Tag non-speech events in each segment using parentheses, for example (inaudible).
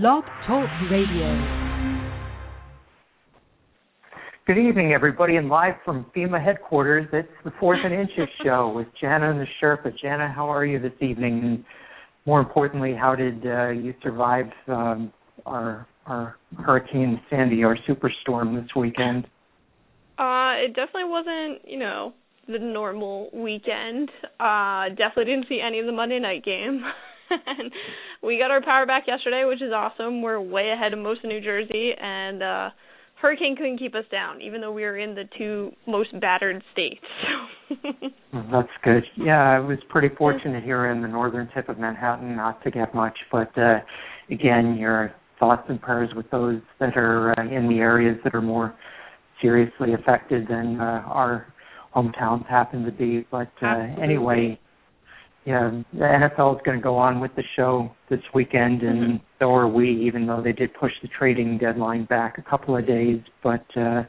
Blog Talk Radio. Good evening, everybody, and live from FEMA headquarters, it's the Fourth and Inches (laughs) show with Jana and the Sherpa. Jana, how are you this evening? And more importantly, how did uh, you survive um, our our Hurricane Sandy, our superstorm this weekend? Uh, it definitely wasn't, you know, the normal weekend. Uh, definitely didn't see any of the Monday night game. (laughs) (laughs) we got our power back yesterday, which is awesome. We're way ahead of most of New Jersey, and uh, hurricane couldn't keep us down, even though we were in the two most battered states. (laughs) That's good. Yeah, I was pretty fortunate here in the northern tip of Manhattan not to get much, but uh, again, your thoughts and prayers with those that are uh, in the areas that are more seriously affected than uh, our hometowns happen to be. But uh, anyway, yeah, the NFL is going to go on with the show this weekend, and mm-hmm. so are we. Even though they did push the trading deadline back a couple of days, but uh,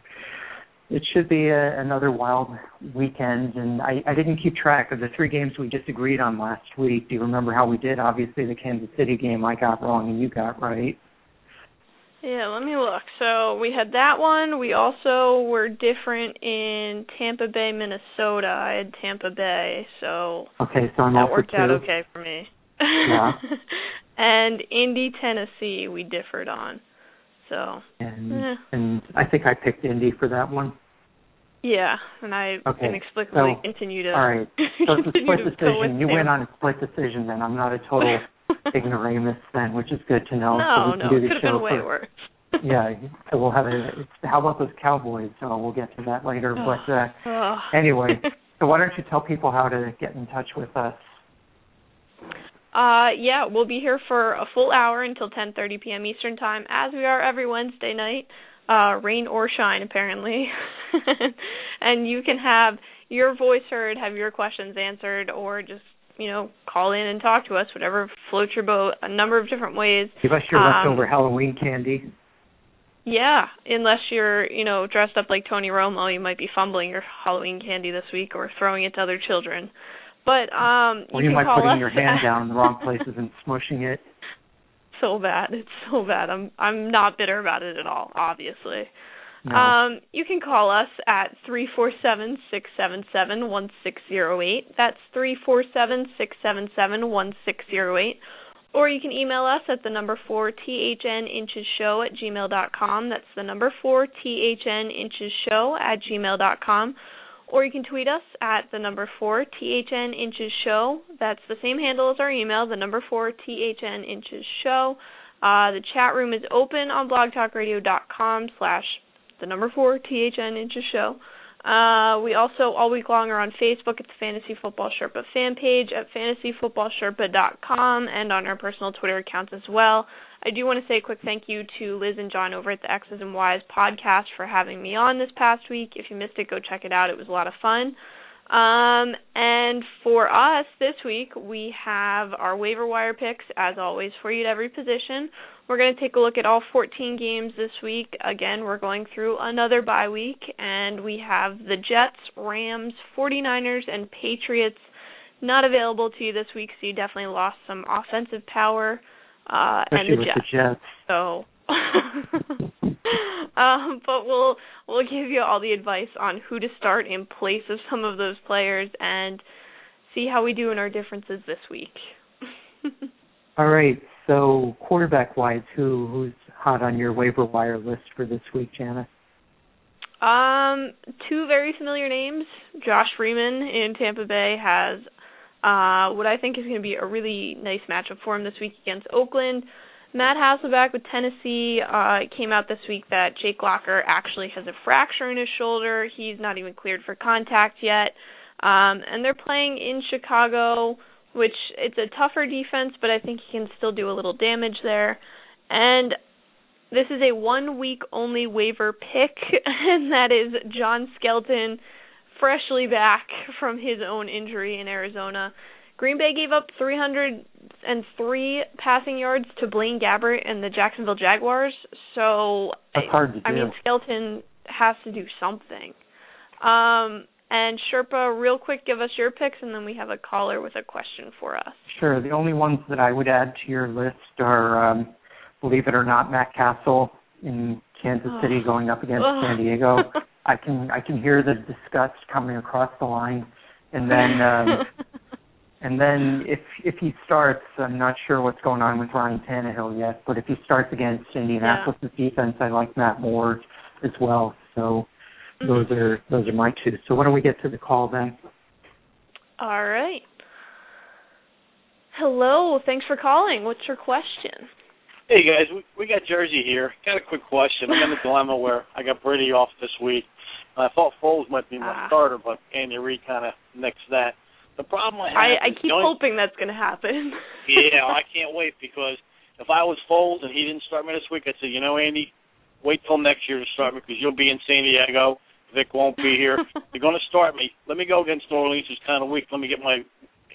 it should be a, another wild weekend. And I, I didn't keep track of the three games we disagreed on last week. Do you remember how we did? Obviously, the Kansas City game I got wrong and you got right. Yeah, let me look. So we had that one. We also were different in Tampa Bay, Minnesota. I had Tampa Bay, so okay, so I'm that worked two. out okay for me. Yeah. (laughs) and Indy, Tennessee, we differed on. So. And eh. and I think I picked Indy for that one. Yeah, and I okay. inexplicably so, continue to. All right, so it's a (laughs) split decision. You win on a split decision, then I'm not a total (laughs) ignoramus then, which is good to know. No, so we no, can do the could have been way for, worse. (laughs) yeah, so we'll have a. How about those Cowboys? So we'll get to that later. (sighs) but uh, oh. anyway, (laughs) so why don't you tell people how to get in touch with us? Uh, yeah, we'll be here for a full hour until 10:30 p.m. Eastern time, as we are every Wednesday night, uh, rain or shine, apparently. and you can have your voice heard, have your questions answered, or just you know, call in and talk to us, whatever floats your boat, a number of different ways. Give us your um, leftover Halloween candy. Yeah, unless you're, you know, dressed up like Tony Romo, you might be fumbling your Halloween candy this week or throwing it to other children. But um Or you, you might putting us your hand (laughs) down in the wrong places and smushing it. So bad. It's so bad. I'm I'm not bitter about it at all, obviously. No. Um, you can call us at three four seven six seven seven one six zero eight. That's three four seven six seven seven one six zero eight. Or you can email us at the number four THN inches show at gmail dot com. That's the number four THN inches show at gmail dot com. Or you can tweet us at the number four THN inches show. That's the same handle as our email, the number four THN inches show. Uh, the chat room is open on blogtalkradio.com slash the number four THN inches show. Uh, we also all week long are on Facebook at the Fantasy Football Sherpa fan page at fantasyfootballsherpa.com and on our personal Twitter accounts as well. I do want to say a quick thank you to Liz and John over at the X's and Y's podcast for having me on this past week. If you missed it, go check it out. It was a lot of fun. Um, and for us this week, we have our waiver wire picks, as always, for you at every position. We're going to take a look at all 14 games this week. Again, we're going through another bye week, and we have the Jets, Rams, 49ers, and Patriots not available to you this week, so you definitely lost some offensive power. Uh, and the Jets. the Jets. So, (laughs) um, but we'll we'll give you all the advice on who to start in place of some of those players and see how we do in our differences this week. (laughs) all right. So quarterback wise, who who's hot on your waiver wire list for this week, Janice? Um, two very familiar names. Josh Freeman in Tampa Bay has uh what I think is going to be a really nice matchup for him this week against Oakland. Matt Hasselbeck with Tennessee uh came out this week that Jake Locker actually has a fracture in his shoulder. He's not even cleared for contact yet. Um and they're playing in Chicago which it's a tougher defense, but I think he can still do a little damage there. And this is a one week only waiver pick, (laughs) and that is John Skelton, freshly back from his own injury in Arizona. Green Bay gave up 303 passing yards to Blaine Gabbert and the Jacksonville Jaguars, so That's hard to I do. mean Skelton has to do something. Um, and Sherpa, real quick, give us your picks, and then we have a caller with a question for us. Sure. The only ones that I would add to your list are um, believe it or not, Matt Cassel in Kansas City Oh. going up against Ugh. San Diego. (laughs) I can I can hear the disgust coming across the line, and then um, (laughs) and then if if he starts, I'm not sure what's going on with Ryan Tannehill yet, but if he starts against Indianapolis' defense, I like Matt Moore as well. So those are those are my two. So why don't we get to the call then? All right. Hello, thanks for calling. What's your question? Hey guys, we, we got Jersey here. Got a quick question. I'm in a (laughs) dilemma where I got Brady off this week. I thought Foles might be my Ah. starter, but Andy Reid kind of nixed that. The problem I have I, I is keep the hoping that's going to happen. (laughs) yeah, I can't wait because if I was Foles and he didn't start me this week, I'd say, you know, Andy, wait till next year to start me because you'll be in San Diego. Vic won't be here. You're going to start me. Let me go against Orleans, who's kind of weak. Let me get my,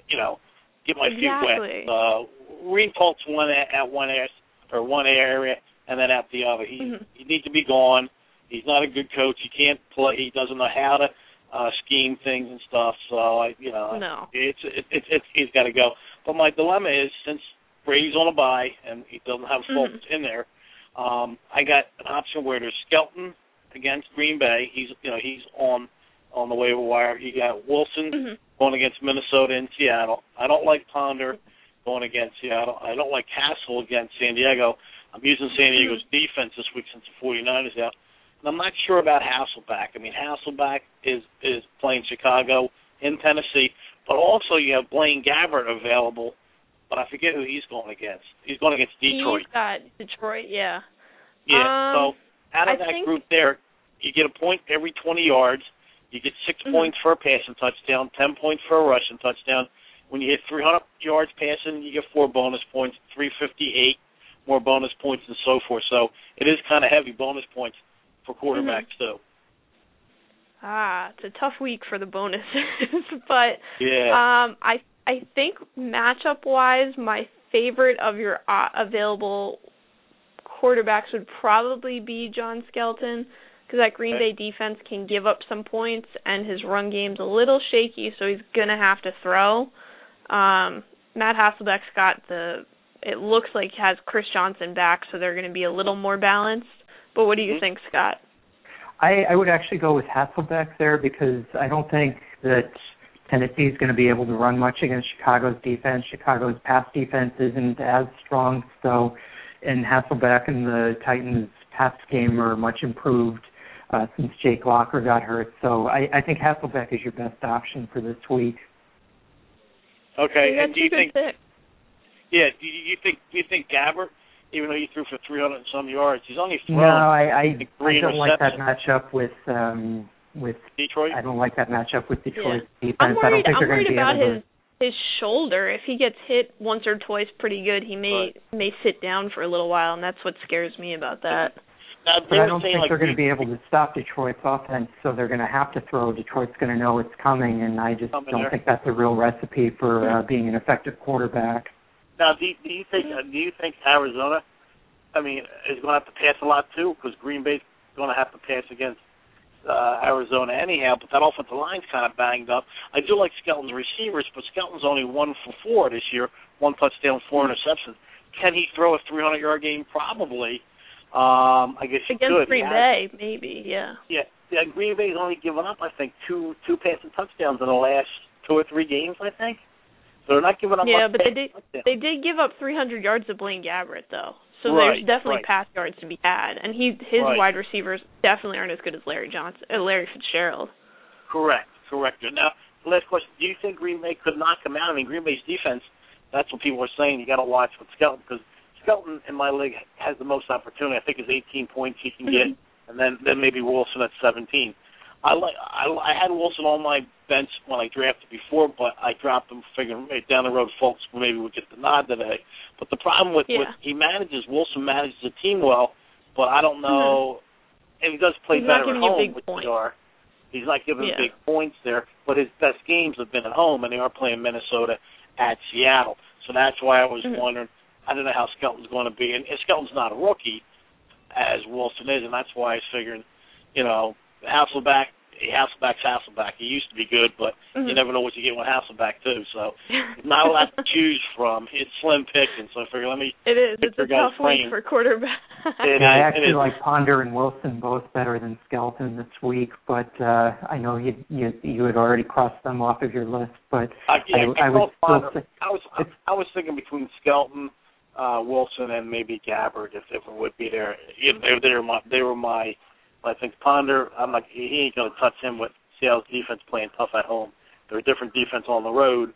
you know, get my feet wet. Uh, Reed Colt's one at, at one ass or one area and then at the other. He Mhm. he needs to be gone. He's not a good coach. He can't play. He doesn't know how to uh scheme things and stuff. So I, you know, No. it's it, it, it's he's got to go. But my dilemma is since Brady's on a bye and he doesn't have Mhm. In there, um, I got an option where there's Skelton against Green Bay. He's you know he's on on the waiver wire. You got Wilson Mhm. going against Minnesota and Seattle. I don't like Ponder going against Seattle. I don't like Cassel against San Diego. I'm using San Diego's defense this week since the 49ers out. And I'm not sure about Hasselbeck. I mean, Hasselbeck is is playing Chicago in Tennessee, but also you have Blaine Gabbert available, but I forget who he's going against. He's going against Detroit. He's got Detroit, yeah. Yeah. Um, so out of I that think- group there, you get a point every 20 yards. You get 6 Mhm. points for a passing touchdown, 10 points for a rushing touchdown. When you hit 300 yards passing, you get four bonus points, 358 more bonus points, and so forth. So it is kind of heavy bonus points for quarterbacks too. Ah, it's a tough week for the bonuses, (laughs) but Yeah. um I I think matchup wise my favorite of your uh, available quarterbacks would probably be John Skelton because that Green Bay defense can give up some points and his run game's a little shaky, so he's gonna have to throw. Um, Matt Hasselbeck's got the. It looks like he has Chris Johnson back, so they're gonna be a little more balanced. But what do you Mhm. think, Scott? I, I would actually go with Hasselbeck there because I don't think that Tennessee is going to be able to run much against Chicago's defense. Chicago's pass defense isn't as strong, so and Hasselbeck and the Titans' pass game are much improved uh, since Jake Locker got hurt. So I, I think Hasselbeck is your best option for this week. okay. Yeah, And do you think? picks. Yeah. Do you, you think? Do you think Gabbert, even though he threw for 300 and some yards, he's only thrown No, I I, like I don't like that matchup with um with Detroit. I don't like that matchup with Detroit's defense. I'm I don't worried. think I'm they're going worried to be about able his his shoulder. If he gets hit once or twice pretty good, he may may sit down for a little while, and that's what scares me about that. But they I don't saying think like they're going to be able to stop Detroit's offense, so they're going to have to throw. Detroit's going to know it's coming, and I just don't there. think that's a real recipe for uh, being an effective quarterback. Now, do you, do you think uh, do you think Arizona, I mean, is going to have to pass a lot too? Because Green Bay's going to have to pass against uh, Arizona anyhow. But that offensive line's kind of banged up. I do like Skelton's receivers, but Skelton's only one for four this year, one touchdown, four interceptions. Can he throw a 300-yard game? Probably. Um, I guess he Against could. Green Bay, maybe, yeah. Yeah, yeah. Green Bay's only given up, I think, two two passing touchdowns in the last two or three games. I think. So they're not giving up. Yeah, but they did touchdowns. they did give up 300 yards to Blaine Gabbert though, so Right, there's definitely right. pass yards to be had, and he his Right. wide receivers definitely aren't as good as Larry Johnson, uh, Larry Fitzgerald. Correct, correct. Now, the last question: Do you think Green Bay could knock him out? I mean, Green Bay's defense. That's what people are saying. You got to watch with Skelton because Skelton in my league has the most opportunity. I think is 18 points he can get, Mhm. and then then maybe Wilson at 17. I like I, I had Wilson on my bench when I drafted before, but I dropped him figuring hey, down the road, Foles maybe would get the nod today. But the problem with, Yeah. with he manages Wilson manages the team well, but I don't know. And he does play Mm-hmm. He's better at home, which points. are. He's not giving Yeah. big points there, but his best games have been at home, and they are playing Minnesota at Seattle. So that's why I was Mhm. wondering. I don't know how Skelton's going to be, and and Skelton's not a rookie, as Wilson is, and that's why I was figuring, you know, Hasselbeck Hasselbeck's Hasselbeck. He used to be good, but mm-hmm. you never know what you get with Hasselbeck too. So (laughs) not a lot to choose from. It's slim pickings. So I figure let me. It is. It's a tough frame. week for quarterback. It yeah, I actually like Ponder and Wilson both better than Skelton this week, but uh I know you you you had already crossed them off of your list, but uh, yeah, I, I was Ponder, say, I was I was thinking between Skelton, uh Wilson, and maybe Gabbert if if it would be there. You know, they, they were my they were my I think Ponder, I'm like he ain't gonna touch him with Seattle's defense playing tough at home. They're a different defense on the road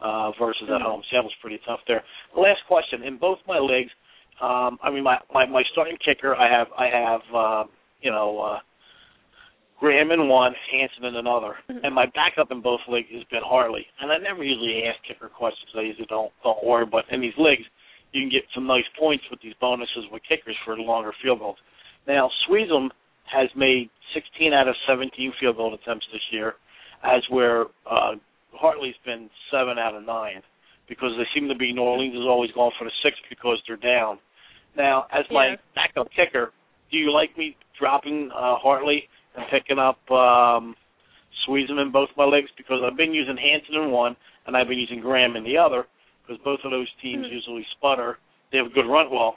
uh, versus at home. Seattle's pretty tough there. Last question: In both my leagues, um, I mean my, my my starting kicker, I have I have uh, you know uh, Graham in one, Hanson in another, mm-hmm. and my backup in both leagues has been Hartley. And I never usually ask kicker questions. I usually don't don't worry. But in these leagues, you can get some nice points with these bonuses with kickers for longer field goals. Now Suisham has made 16 out of 17 field goal attempts this year, as where uh, Hartley's been seven out of nine, because they seem to be New Orleans is always going for the six because they're down. Now, as my yeah. backup kicker, do you like me dropping uh, Hartley and picking up um, Suisham in both my legs? Because I've been using Hanson in one, and I've been using Graham in the other, because both of those teams mm-hmm. usually sputter. They have a good run. Well,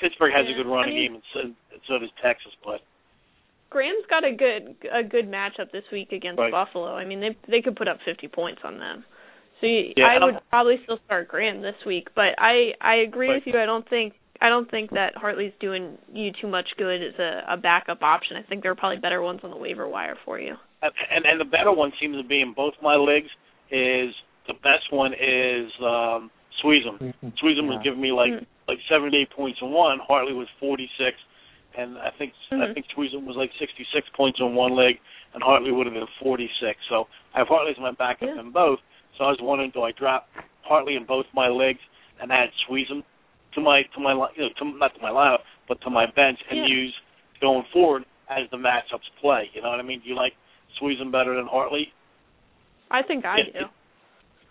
Pittsburgh has yeah. a good running I mean, game, and so, so does Texas. But Graham's got a good a good matchup this week against right. Buffalo. I mean, they they could put up 50 points on them. So you, yeah, I would probably still start Graham this week, but I I agree right. with you. I don't think I don't think that Hartley's doing you too much good as a, a backup option. I think there are probably better ones on the waiver wire for you. And and the better one seems to be in both my leagues is the best one is um Suisham. Suisham was giving me like mm-hmm. Like seventy eight points in one. Hartley was forty six, and I think mm-hmm. I think Suisham was like sixty six points on one leg, and Hartley would have been forty six. So I have Hartley as my backup yeah. in both. So I was wondering, do I drop Hartley in both my legs and add Suisham to my to my you know to, not to my lineup, but to my bench and yeah. use going forward as the matchups play. You know what I mean? Do you like Suisham better than Hartley? I think I Yeah, do.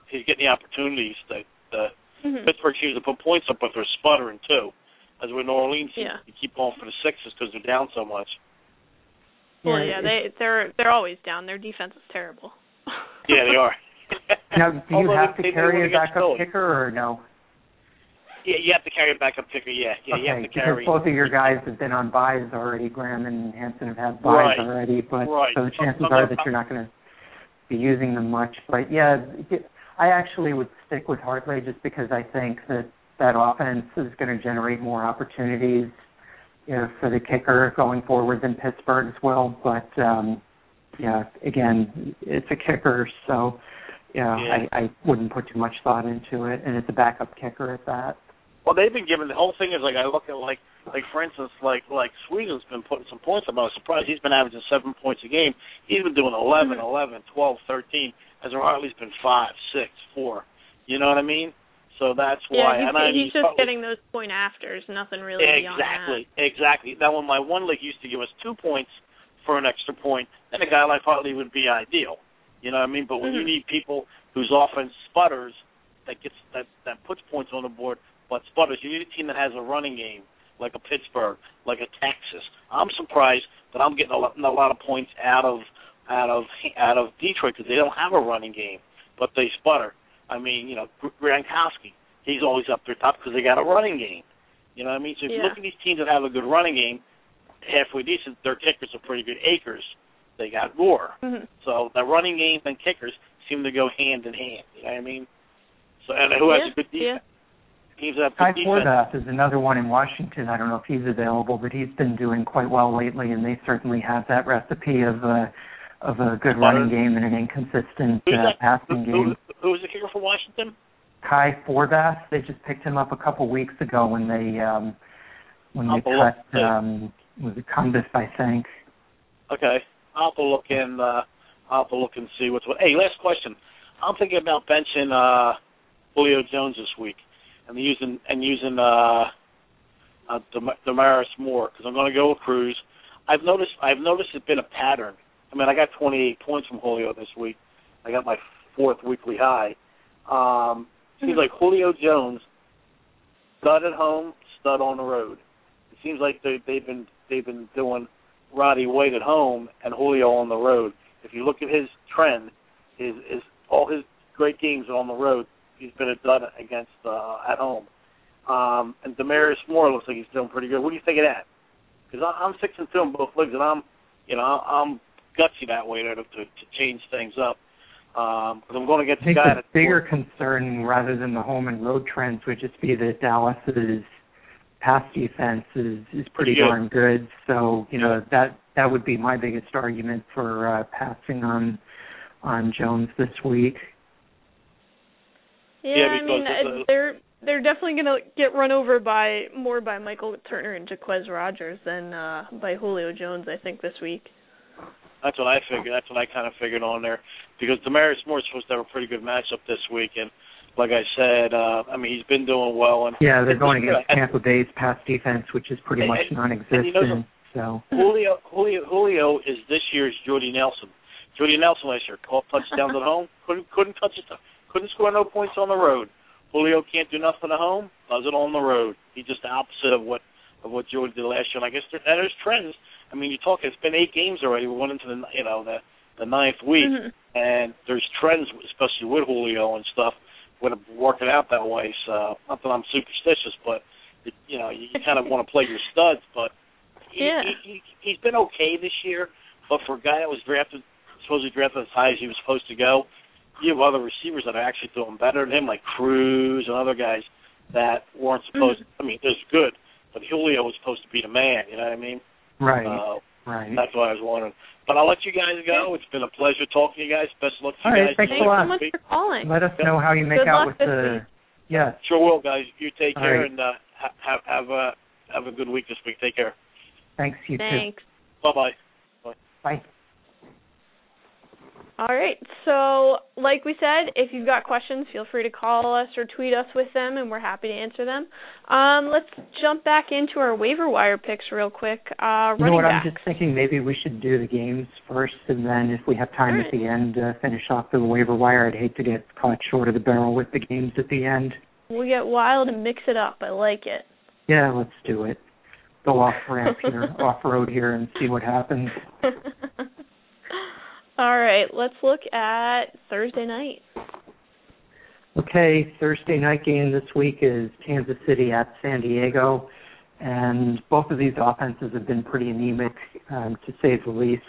He's getting the opportunities that the Mhm. Pittsburgh seems to put points up, but they're sputtering too. As with New Orleans, Yeah. you keep going for the sixes because they're down so much. Well, Yeah, yeah, they they're they're always down. Their defense is terrible. Yeah, they are. (laughs) Now, do you Although have they- to they carry win a backup Philly. kicker or no? Yeah, you have to carry a backup kicker. Yeah, yeah, okay, you have to because carry. both of your guys have been on buys already. Graham and Hanson have had buys Right. already, but Right. so the chances Some- are that you're not going to be using them much. But yeah, I actually would stick with Hartley just because I think that that offense is going to generate more opportunities you know, for the kicker going forward than Pittsburgh's will. But um, yeah, again, it's a kicker, so yeah, Yeah. I, I wouldn't put too much thought into it, and it's a backup kicker at that. Well, they've been given the whole thing is like I look at like like for instance like like Sweden's been putting some points up. I was surprised he's been averaging seven points a game. He's been doing eleven, Mhm. eleven, twelve, thirteen. As Hartley's been five, six, four. You know what I mean? So that's why. yeah, he's, and I, he's just Hartley- getting those point afters. Nothing really beyond Exactly, exactly. Now, when my one league used to give us two points for an extra point, then a guy like Hartley would be ideal. You know what I mean? But when you Mhm. need people whose offense sputters, that gets that that puts points on the board, but sputters, you need a team that has a running game, like a Pittsburgh, like a Texas. I'm surprised that I'm getting a lot, a lot of points out of out of out of Detroit because they don't have a running game, but they sputter. I mean, you know, Gronkowski, he's always up there top because they got a running game. You know what I mean? So if you look at these teams that have a good running game, halfway decent, their kickers are pretty good. Akers, they got Gore. Mhm. So the running game and kickers seem to go hand in hand. You know what I mean? So and who has Yeah, a good yeah. defense? Teams Kai good defense. Forbath is another one in Washington. I don't know if he's available, but he's been doing quite well lately, and they certainly have that recipe of a of a good running game and an inconsistent uh, passing game. who, who was the kicker for Washington? Kai Forbath, they just picked him up a couple weeks ago when they um when they I'll look, cut too. um was it Cumbus, I think. Okay, I'll have to look in. Uh, I'll have to look and see what's what. Hey, last question. I'm thinking about benching uh, Julio Jones this week, and using and using uh, uh, Denarius Moore because I'm going to go with Cruz. I've noticed. I've noticed it's been a pattern. I mean, I got 28 points from Julio this week. I got my fourth weekly high. Um, seems Mhm. like Julio Jones, stud at home, stud on the road. It seems like they, they've been they've been doing Roddy White at home and Julio on the road. If you look at his trend, his, his all his great games are on the road. He's been a dud against uh, at home. Um, and Denarius Moore looks like he's doing pretty good. What do you think of that? Because I'm six and two in both leagues, and I'm, you know, I'm gutsy that way to to, to change things up. Um, because I'm going to get the guy. The bigger concern, rather than the home and road trends, would just be that Dallas's pass defense is is pretty good. darn good. So you know that that would be my biggest argument for uh, passing on on Jones this week. Yeah, Yeah, I mean because uh, a- they're they're definitely gonna get run over by more by Michael Turner and Jacquizz Rodgers than uh by Julio Jones. I think this week. That's what I figured. That's what I kind of figured on there, because Denarius Moore's supposed to have a pretty good matchup this week, and like I said, uh, I mean he's been doing well. And Yeah, they're going against and (laughs) Tampa Bay's pass defense, which is pretty And- much and- non-existent. and you know so Julio, Julio, Julio is this year's Jordy Nelson. Jordy Nelson last year caught touchdowns at home, couldn't couldn't touch it, couldn't score no points on the road. Julio can't do nothing at home, does it on the road. He's just the opposite of what of what Jordy did last year. And I guess there, and there's trends. I mean, you talk. It's been eight games already. We went into the you know the the ninth week, Mhm. and there's trends, especially with Julio and stuff, have worked out that way. So not that I'm superstitious, but it, you know you, you kind of want to play your studs, but he, Yeah. he, he he's been okay this year. But for a guy that was drafted, supposedly drafted as high as he was supposed to go, you have other receivers that are actually doing better than him, like Cruz and other guys that weren't supposed. I mean, they're good, but Julio was supposed to be the man. You know what I mean? right, Uh, right. that's what I was wondering. But I'll let you guys go. It's been a pleasure talking to you guys. Best of luck to All you right, guys. thanks a Thanks so much for calling. Let us know how you make Good out with the. week. Yes. Sure will, guys. You take All care right. and uh, have have a have a good week this week. Take care. Thanks. You Thanks. Bye bye. too. Bye. All right. So, like we said, if you've got questions, feel free to call us or tweet us with them, and we're happy to answer them. Um, let's jump back into our waiver wire picks real quick. Uh, You know what? backs. I'm just thinking maybe we should do the games first, and then if we have time All at the end, uh, finish off the waiver wire. I'd hate to get caught short of the barrel with the games at the end. We'll get wild and mix it up. I like it. Yeah, let's do it. Go off ramp (laughs) here, off road here, and see what happens. (laughs) All right. Let's look at Thursday night. Okay, Thursday night game this week is Kansas City at San Diego, and both of these offenses have been pretty anemic, um, to say the least,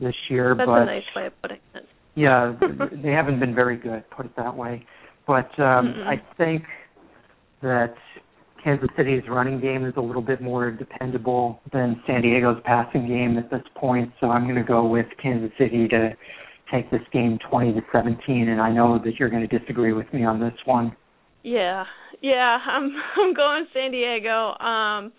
this year. That's but a nice way of putting it. yeah, (laughs) they haven't been very good, put it that way. But um, Mm-mm. I think that Kansas City's running game is a little bit more dependable than San Diego's passing game at this point. So I'm going to go with Kansas City to take this game 20 to 17. And I know that you're going to disagree with me on this one. Yeah, yeah, I'm (laughs) I'm going San Diego. Um,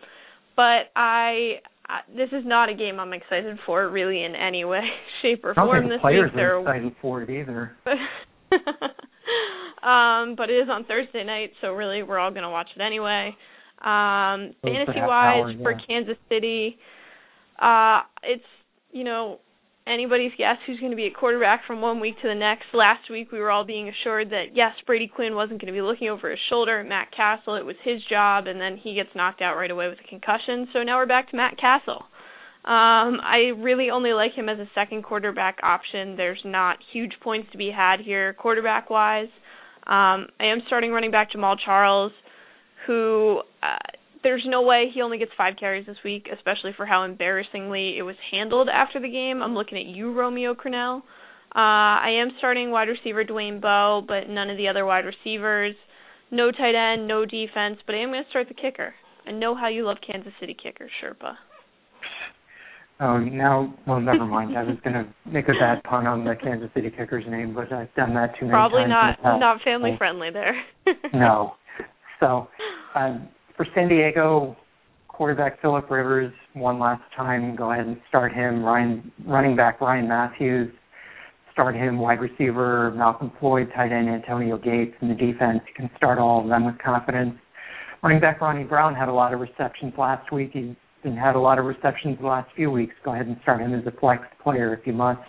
but I, I this is not a game I'm excited for really in any way, (laughs) shape, or form this players week. Are excited for it either. (laughs) um, but it is on Thursday night, so really we're all gonna watch it anyway. Um, that fantasy wise for. Kansas City, uh, it's you know anybody's guess who's going to be at quarterback from one week to the next. Last week we were all being assured that yes, Brady Quinn wasn't going to be looking over his shoulder at Matt Cassel. It was his job, and then he gets knocked out right away with a concussion. So now we're back to Matt Cassel. Um, I really only like him as a second quarterback option. There's not huge points to be had here quarterback wise. Um, I am starting running back Jamaal Charles, who uh, there's no way he only gets five carries this week, especially for how embarrassingly it was handled after the game. I'm looking at you, Romeo Crennel. Uh, I am starting wide receiver Dwayne Bowe, but none of the other wide receivers. No tight end, no defense, but I am going to start the kicker. I know how you love Kansas City kickers, Sherpa. Oh, now, well, never mind. I was (laughs) going to make a bad pun on the Kansas City kicker's name, but I've done that too many Probably times. not the past. not family So- friendly there. (laughs) no. So, um, for San Diego, quarterback Philip Rivers, one last time, go ahead and start him. Ryan, running back Ryan Mathews, start him. Wide receiver Malcolm Floyd, tight end Antonio Gates, and the defense. You can start all of them with confidence. Running back Ronnie Brown had a lot of receptions last week. He's been had a lot of receptions the last few weeks. Go ahead and start him as a flex player if you must.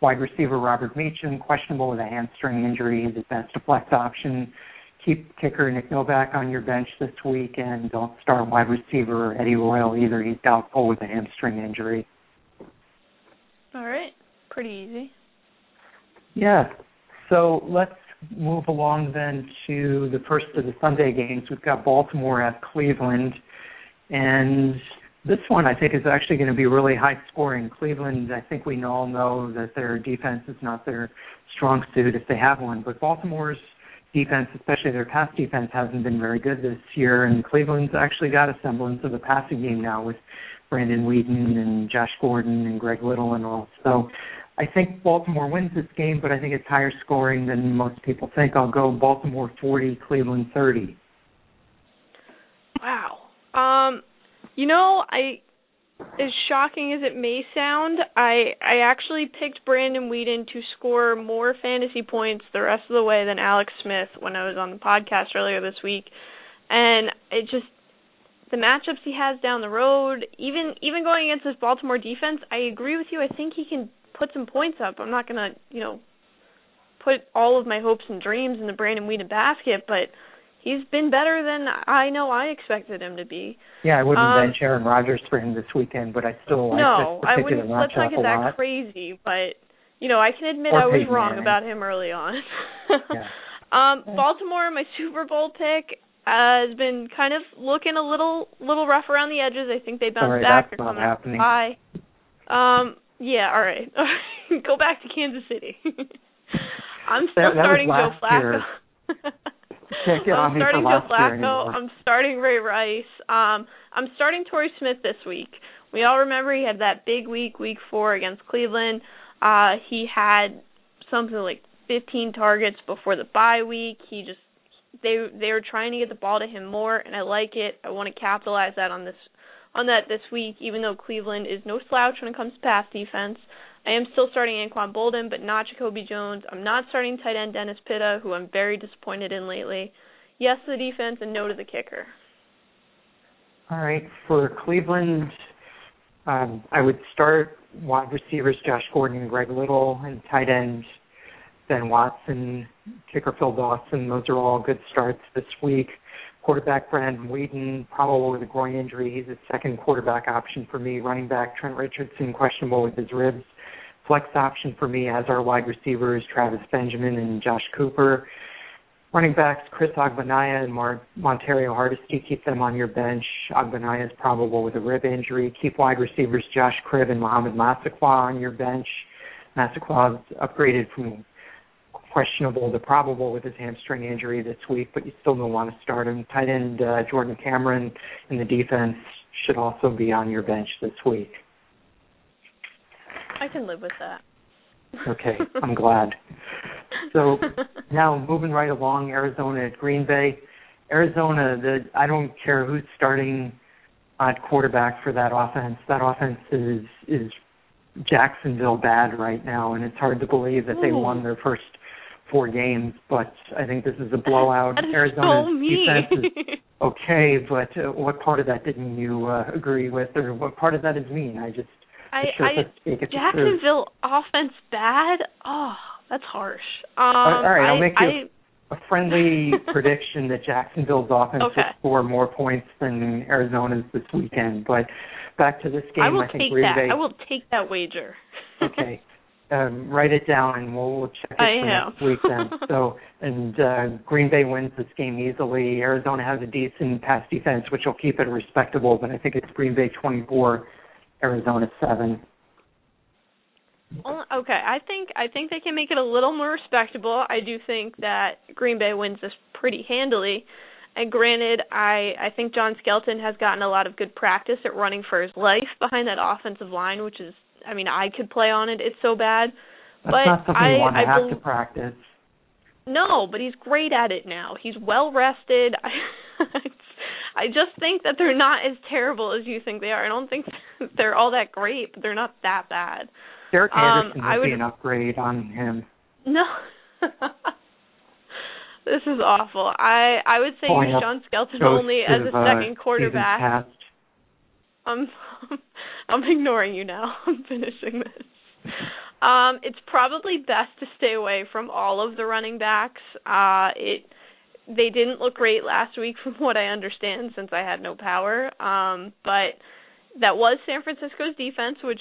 Wide receiver Robert Meacham, questionable with a hamstring injury. At best a flex option. keep kicker Nick Novak on your bench this week, and don't start wide receiver Eddie Royal either. He's doubtful with a hamstring injury. All right, pretty easy. Yeah. So let's move along then to the first of the Sunday games. We've got Baltimore at Cleveland, and this one I think is actually going to be really high scoring. Cleveland, I think we all know that their defense is not their strong suit if they have one, but Baltimore's defense, especially their pass defense, hasn't been very good this year, and Cleveland's actually got a semblance of a passing game now with Brandon Weeden and Josh Gordon and Greg Little and all. So I think Baltimore wins this game, but I think it's higher scoring than most people think. I'll go Baltimore 40, Cleveland 30. Wow. Um, you know, I as shocking as it may sound, I I actually picked Brandon Weeden to score more fantasy points the rest of the way than Alex Smith when I was on the podcast earlier this week. And it just the matchups he has down the road, even even going against this Baltimore defense, I agree with you. I think he can put some points up. I'm not gonna, you know, put all of my hopes and dreams in the Brandon Weeden basket, but he's been better than I know I expected him to be. Yeah, I wouldn't um, bench Aaron Rodgers for him this weekend, but I still like no, this I particular wouldn't. Let's not get a that lot. crazy, but you know I can admit Or I was Peyton wrong Manning. about him early on. (laughs) Yeah. Um, Baltimore, my Super Bowl pick, uh, has been kind of looking a little little rough around the edges. I think they bounced Sorry, back. that's not happening. Bye. Um, yeah, all right. (laughs) Go back to Kansas City. (laughs) I'm still That- that starting Joe Flacco. Can't get I'm starting Joe Flacco. I'm starting Ray Rice. Um, I'm starting Torrey Smith this week. We all remember he had that big week, week four against Cleveland. Uh, he had something like 15 targets before the bye week. He just they they were trying to get the ball to him more, and I like it. I want to capitalize that on this on that this week. Even though Cleveland is no slouch when it comes to pass defense, I am still starting Anquan Boldin, but not Jacoby Jones. I'm not starting tight end Dennis Pitta, who I'm very disappointed in lately. Yes to the defense and no to the kicker. All right, for Cleveland, um, I would start wide receivers Josh Gordon and Greg Little, and tight end Ben Watson, kicker Phil Dawson. Those are all good starts this week. Quarterback Brandon Weeden, probable with a groin injury. He's a second quarterback option for me. Running back Trent Richardson, questionable with his ribs. Flex option for me as our wide receivers Travis Benjamin and Josh Cooper. Running backs Chris Ogbonnaya and Mar- Montario Hardesty, keep them on your bench. Agbanaya is probable with a rib injury. Keep wide receivers Josh Cribb and Mohamed Massaquoi on your bench. Massaquoi upgraded from questionable to probable with his hamstring injury this week, but you still don't want to start him. Tight end uh, Jordan Cameron in the defense should also be on your bench this week. I can live with that. Okay, I'm glad. So (laughs) now moving right along, Arizona at Green Bay. Arizona, the I don't care who's starting at quarterback for that offense. That offense is is Jacksonville bad right now, and it's hard to believe that they Ooh. won their first four games. But I think this is a blowout. Arizona's so defense is okay, but uh, what part of that didn't you uh, agree with, or what part of that is mean? I just I, I to speak it's the truth. Jacksonville offense bad. Oh, that's harsh. Um, all right, I'll I, make you I, a friendly (laughs) prediction that Jacksonville's offense Okay. will score more points than Arizona's this weekend. But back to this game, I will think take Green that. Bay. I will take that wager. (laughs) okay. Um, write it down and we'll, we'll check it I for am. next week then. (laughs) So, and uh, Green Bay wins this game easily. Arizona has a decent pass defense, which will keep it respectable, but I think it's Green Bay 24, Arizona 7. Okay, I think I think they can make it a little more respectable. I do think that Green Bay wins this pretty handily. And granted, I I think John Skelton has gotten a lot of good practice at running for his life behind that offensive line, which is I mean I could play on it. It's so bad. That's but not something I you want to I have bel- to practice. No, but he's great at it now. He's well rested. (laughs) I just think that they're not as terrible as you think they are. I don't think (laughs) they're all that great, but they're not that bad. Derek Um, Anderson I would be would- an upgrade on him. No. (laughs) this is awful. I I would say use John Skelton only as a uh, second quarterback. I'm (laughs) I'm ignoring you now. I'm finishing this. Um, it's probably best to stay away from all of the running backs. Uh, it they didn't look great last week, (laughs) from what I understand, since I had no power. Um, but that was San Francisco's defense, which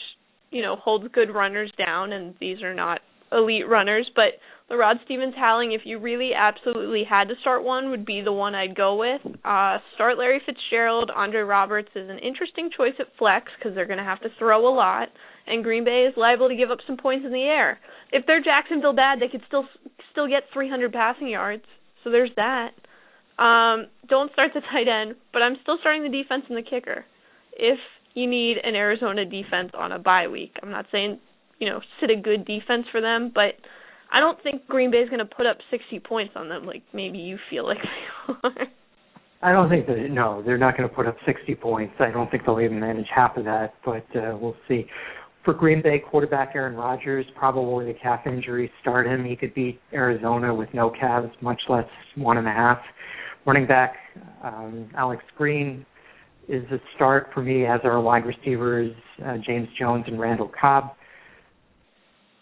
you know holds good runners down, and these are not elite runners. But the Rod Stephens-Howling, if you really absolutely had to start one, would be the one I'd go with. Uh, start Larry Fitzgerald. Andre Roberts is an interesting choice at flex because they're going to have to throw a lot, and Green Bay is liable to give up some points in the air. If they're Jacksonville bad, they could still still get 300 passing yards. So there's that. Um, don't start the (laughs) tight end, but I'm still starting the defense and the kicker. If you need an Arizona defense on a bye week, I'm not saying you know sit a good defense for them, but I don't think Green Bay is going to put up 60 points on them like maybe you feel like (laughs) they are. I don't think that no, they're not going to put up 60 points. I don't think they'll even manage half of that, but uh, we'll see. For Green Bay quarterback Aaron Rodgers, probably the calf injury start him. He could beat Arizona with no calves, much less one and a half. Running back um, Alex Green is a start for me as our wide receivers uh, James Jones and Randall Cobb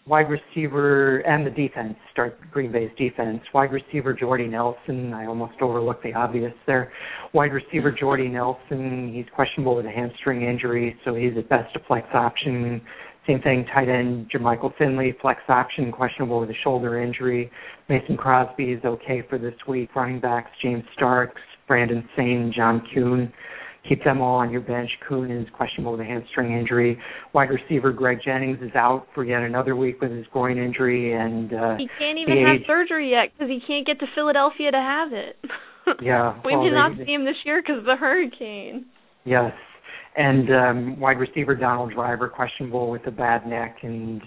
wide receiver and the defense start Green Bay's defense. Wide receiver Jordy Nelson, I almost overlooked the obvious there. Wide receiver Jordy Nelson, he's questionable with a hamstring injury, so he's at best a flex option. Same thing, tight end Jermichael Finley, flex option, questionable with a shoulder injury. Mason Crosby is okay for this week. Running backs James Starks, Brandon Saine, John Kuhn keep them all on your bench. Kuhn is questionable with a hamstring injury. Wide receiver Greg Jennings is out for yet another week with his groin injury, and uh, he can't even have surgery yet because he can't get to Philadelphia to have it. yeah, (laughs) we well, did not see him this year because of the hurricane. Yes, and um, wide receiver Donald Driver questionable with a bad neck, and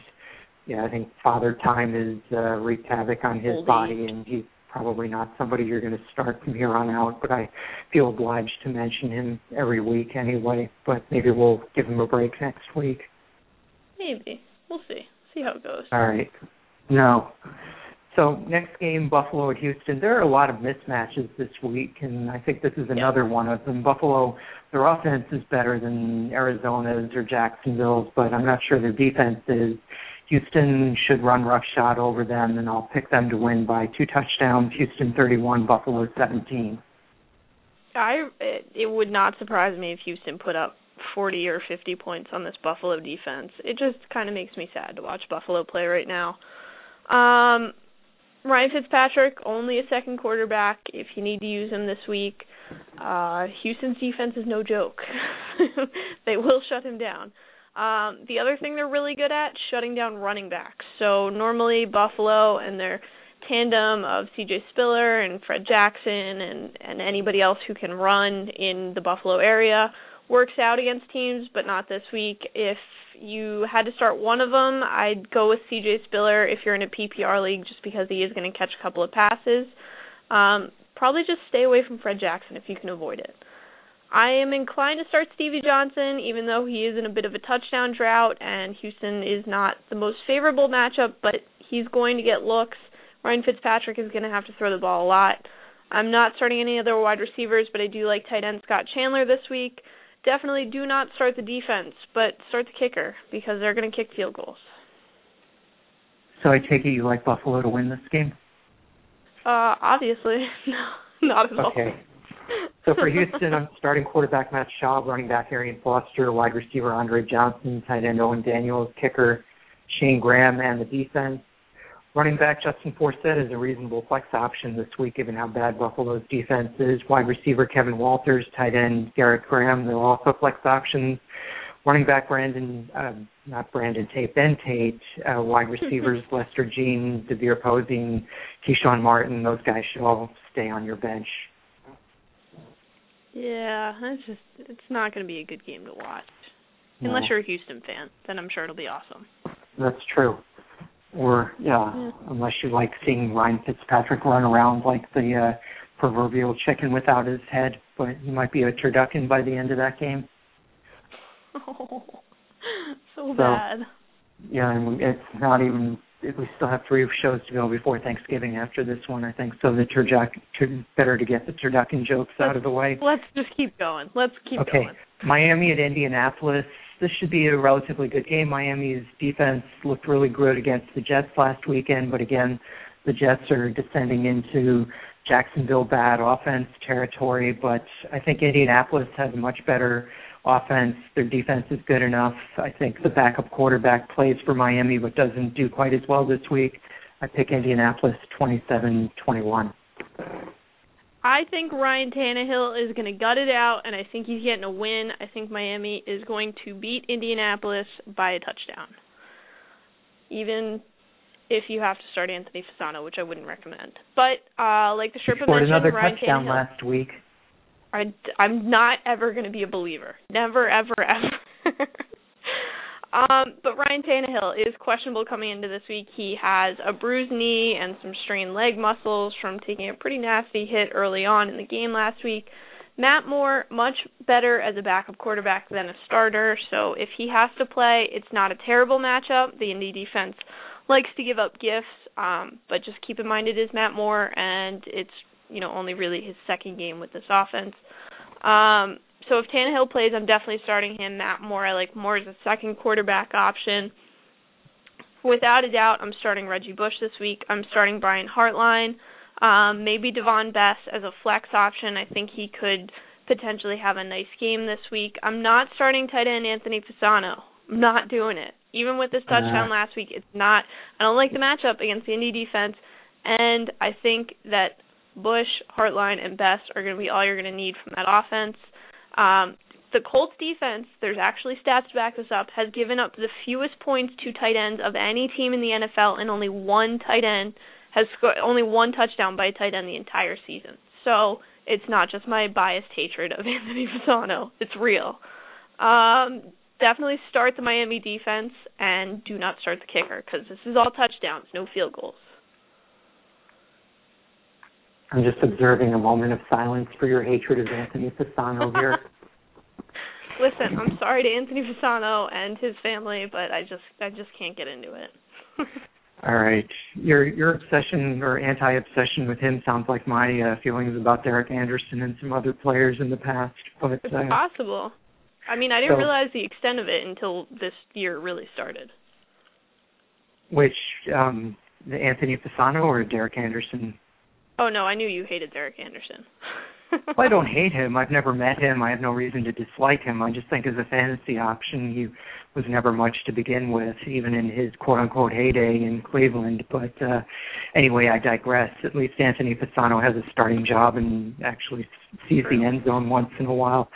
yeah, I think Father Time has uh, wreaked havoc on his Old body, age. and he's probably not somebody you're going to start from here on out, but I feel obliged to mention him every week anyway. But maybe we'll give him a break next week. Maybe. We'll see. See how it goes. All right. No. So next game, Buffalo at Houston. There are a lot of mismatches this week, and I think this is another one of them. Buffalo, their offense is better than Arizona's or Jacksonville's, but I'm not sure their defense is. Houston should run roughshod over them, and I'll pick them to win by two touchdowns. Houston 31, Buffalo 17. I it, would not surprise me if Houston put up 40 or 50 points on this Buffalo defense. It just kind of makes me sad to watch Buffalo play right now. Um Ryan Fitzpatrick, only a second quarterback if you need to use him this week. Uh Houston's defense is no joke. (laughs) they will shut him down. Um, the other thing they're really good at shutting down running backs. So normally Buffalo and their tandem of CJ Spiller and Fred Jackson and and anybody else who can run in the Buffalo area works out against teams, but not this week. If you had to start one of them, I'd go with CJ Spiller if you're in a PPR league, just because he is going to catch a couple of passes. Um, probably just stay away from Fred Jackson if you can avoid it. I am inclined to start Stevie Johnson, even though he is in a bit of a touchdown drought, and Houston is not the most favorable matchup, but he's going to get looks. Ryan Fitzpatrick is going to have to throw the ball a lot. I'm not starting any other wide receivers, but I do like tight end Scott Chandler this week. Definitely do not start the defense, but start the kicker because they're going to kick field goals. So I take it you like Buffalo to win this game? Uh, obviously, (laughs) no, not at all. Okay. So for Houston, I'm starting quarterback Matt Schaub, running back Arian Foster, wide receiver Andre Johnson, tight end Owen Daniels, kicker Shayne Graham, and the defense. Running back Justin Forsett is a reasonable flex option this week given how bad Buffalo's defense is. Wide receiver Kevin Walters, tight end Garrett Graham, they're also flex options. Running back Brandon, uh, not Brandon Tate, Ben Tate, uh, wide receivers (laughs) Lestar Jean, DeVier Posey, Keshawn Martin, those guys should all stay on your bench. Yeah, it's just it's not going to be a good game to watch. No. Unless you're a Houston fan, then I'm sure it'll be awesome. That's true. Or yeah, yeah. unless you like seeing Ryan Fitzpatrick run around like the uh, proverbial chicken without his head, but he might be a turducken by the end of that game. (laughs) Oh, so, so bad. Yeah, and it's not even we still have three shows to go before Thanksgiving after this one, I think. So the turducken, better to get the turducken jokes let's, out of the way. Let's just keep going. Let's keep okay. going. Okay. Miami at Indianapolis. This should be a relatively good game. Miami's defense looked really good against the Jets last weekend, but again, the Jets are descending into Jacksonville bad offense territory, but I think Indianapolis has a much better offense. Their defense is good enough. I think the backup quarterback plays for Miami but doesn't do quite as well this week. I pick Indianapolis 27-21. I think Ryan Tannehill is going to gut it out, and I think he's getting a win. I think Miami is going to beat Indianapolis by a touchdown. Even if you have to start Anthony Fasano, which I wouldn't recommend. But uh like the Sherpa mentioned, another Ryan touchdown Tannehill, last week. I, I'm not ever going to be a believer. Never, ever, ever. (laughs) um, but Ryan Tannehill is questionable coming into this week. He has a bruised knee and some strained leg muscles from taking a pretty nasty hit early on in the game last week. Matt Moore, much better as a backup quarterback than a starter, so if he has to play, it's not a terrible matchup. The Indy defense likes to give up gifts, um, but just keep in mind it is Matt Moore, and it's you know only really his second game with this offense. Um, so if Tannehill plays, I'm definitely starting him. Matt Moore, I like Moore as a second quarterback option. Without a doubt, I'm starting Reggie Bush this week. I'm starting Brian Hartline. Um, maybe Davone Bess as a flex option. I think he could potentially have a nice game this week. I'm not starting tight end Anthony Fasano. I'm not doing it. Even with this touchdown Uh. last week, it's not. I don't like the matchup against the Indy defense, and I think that Bush, Hartline, and Bess are going to be all you're going to need from that offense. Um, the Colts defense, there's actually stats to back this up, has given up the fewest points to tight ends of any team in the NFL, and only one tight end has scored only one touchdown by a tight end the entire season. So it's not just my biased hatred of (laughs) Anthony Fasano; it's real. Um, definitely start the Miami defense, and do not start the kicker because this is all touchdowns, no field goals. I'm just observing a moment of silence for your hatred of Anthony Fasano here. (laughs) Listen, I'm sorry to Anthony Fasano and his family, but I just I just can't get into it. (laughs) All right. Your your obsession or anti obsession with him sounds like my uh, feelings about Derek Anderson and some other players in the past. But it's uh, possible. I mean, I didn't So- realize the extent of it until this year really started. which um the Anthony Fasano or Derek Anderson? Oh no, I knew you hated Derek Anderson. Well, I don't (laughs) hate him. I've never met him. I have no reason to dislike him. I just think as a fantasy option, he was never much to begin with, even in his quote unquote heyday in Cleveland. But uh anyway, I digress. At least Anthony Fasano has a starting job and actually sees the end zone once in a while.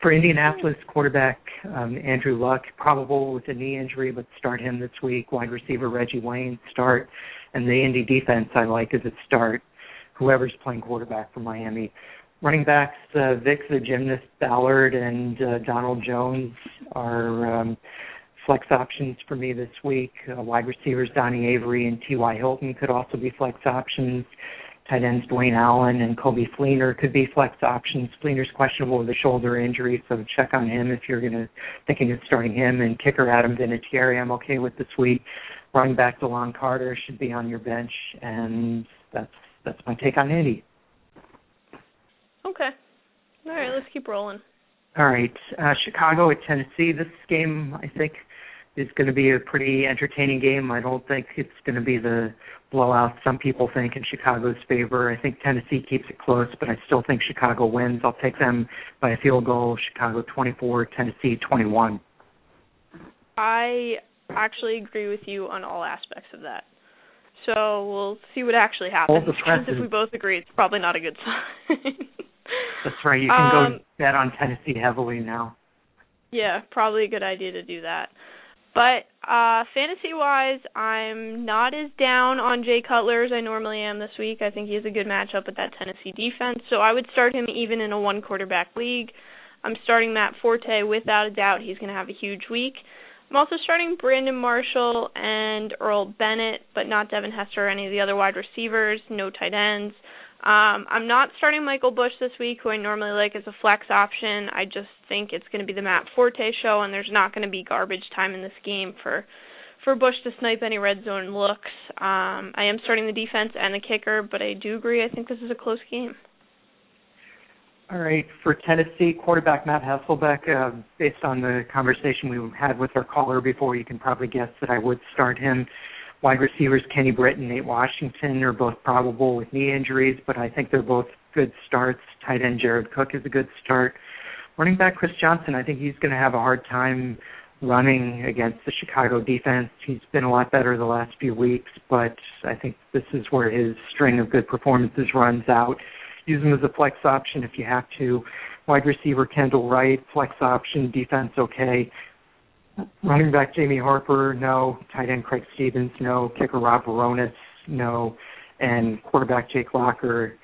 For Indianapolis quarterback um, Andrew Luck, probable with a knee injury, but start him this week. Wide receiver Reggie Wayne start, and the Indy defense I like as a start. Whoever's playing quarterback for Miami. Running backs uh, Vick the gymnast Ballard and uh, Donald Jones are um, flex options for me this week. Uh, wide receivers Donnie Avery and T.Y. Hilton could also be flex options. Tight ends Dwayne Allen and Coby Fleener could be flex options. Fleener's questionable with a shoulder injury, so check on him if you're gonna thinking of starting him. And kicker Adam Vinatieri, I'm okay with this week. Running back Delone Carter should be on your bench, and that's that's my take on Indy. okay. All right, let's keep rolling. All right, uh, Chicago at Tennessee. This game, I think, is going to be a pretty entertaining game. I don't think it's going to be the blowout some people think in Chicago's favor. I think Tennessee keeps it close, but I still think Chicago wins. I'll take them by a field goal. Chicago 24, Tennessee 21. I actually agree with you on all aspects of that. So we'll see what actually happens. (laughs) If we both agree, it's probably not a good sign. (laughs) That's right. You can Um, go bet on Tennessee heavily now. Yeah, probably a good idea to do that. But uh fantasy wise, I'm not as down on Jay Cutler as I normally am this week. I think he has a good matchup with that Tennessee defense, so I would start him even in a one quarterback league. I'm starting Matt Forte without a doubt. He's going to have a huge week. I'm also starting Brandon Marshall and Earl Bennett, but not Devin Hester or any of the other wide receivers. No tight ends. Um, I'm not starting Michael Bush this week, who I normally like as a flex option. I just think it's going to be the Matt Forte show, and there's not going to be garbage time in this game for for Bush to snipe any red zone looks. Um, I am starting the defense and the kicker, but I do agree. I think this is a close game. All right, for Tennessee quarterback Matt Hasselbeck, uh, based on the conversation we had with our caller before, you can probably guess that I would start him. Wide receivers Kenny Britt and Nate Washington are both probable with knee injuries, but I think they're both good starts. Tight end Jared Cook is a good start. Running back Chris Johnson, I think he's going to have a hard time running against the Chicago defense. He's been a lot better the last few weeks, but I think this is where his string of good performances runs out. Use him as a flex option if you have to. Wide receiver Kendall Wright, flex option, defense okay. Running back Jamie Harper, no. Tight end Craig Stevens, no. Kicker Rob Bironas, no. And quarterback Jake Locker,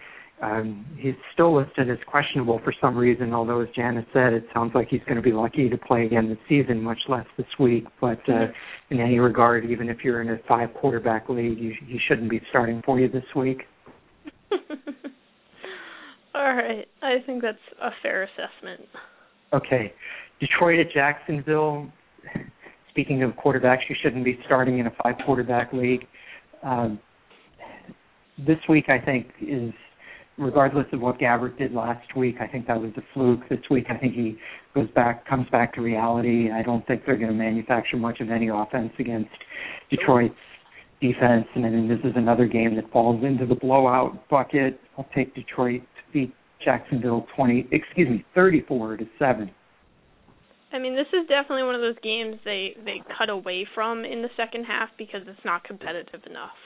um, he's still listed as questionable for some reason, although as Janice said, it sounds like he's going to be lucky to play again this season, much less this week. But uh, in any regard, even if you're in a five quarterback league, you, he shouldn't be starting for you this week. (laughs) All right. I think that's a fair assessment. Okay. Detroit at Jacksonville. Speaking of quarterbacks, you shouldn't be starting in a five quarterback league. Um, this week, I think, is regardless of what Gabbert did last week, I think that was a fluke. This week, I think he goes back, comes back to reality. I don't think they're going to manufacture much of any offense against Detroit's defense. And I then this is another game that falls into the blowout bucket. I'll take Detroit beat Jacksonville 20, excuse me, 34 to 7. I mean, this is definitely one of those games they they cut away from in the second half because it's not competitive enough.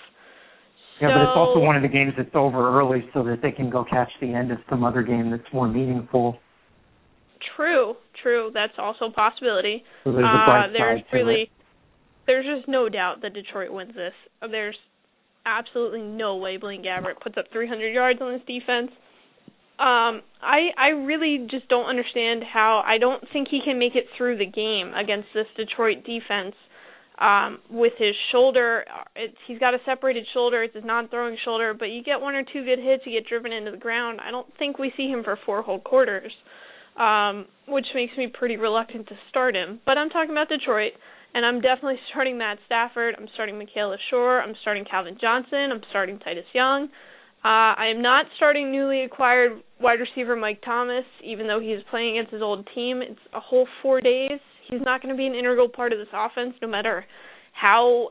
Yeah, but it's also one of the games that's over early so that they can go catch the end of some other game that's more meaningful. True, true. That's also a possibility. So there's a uh, there's really there's just no doubt that Detroit wins this. There's absolutely no way Blaine Gabbert puts up 300 yards on this defense. Um, I I really just don't understand how I don't think he can make it through the game against this Detroit defense um, with his shoulder. It's he's got a separated shoulder. It's his non-throwing shoulder, but you get one or two good hits, you get driven into the ground. I don't think we see him for four whole quarters, um, which makes me pretty reluctant to start him. But I'm talking about Detroit, and I'm definitely starting Matt Stafford. I'm starting Mikel Leshoure. I'm starting Calvin Johnson. I'm starting Titus Young. Uh, I am not starting newly acquired wide receiver Mike Thomas, even though he is playing against his old team. It's a whole four days he's not going to be an integral part of this offense, no matter how,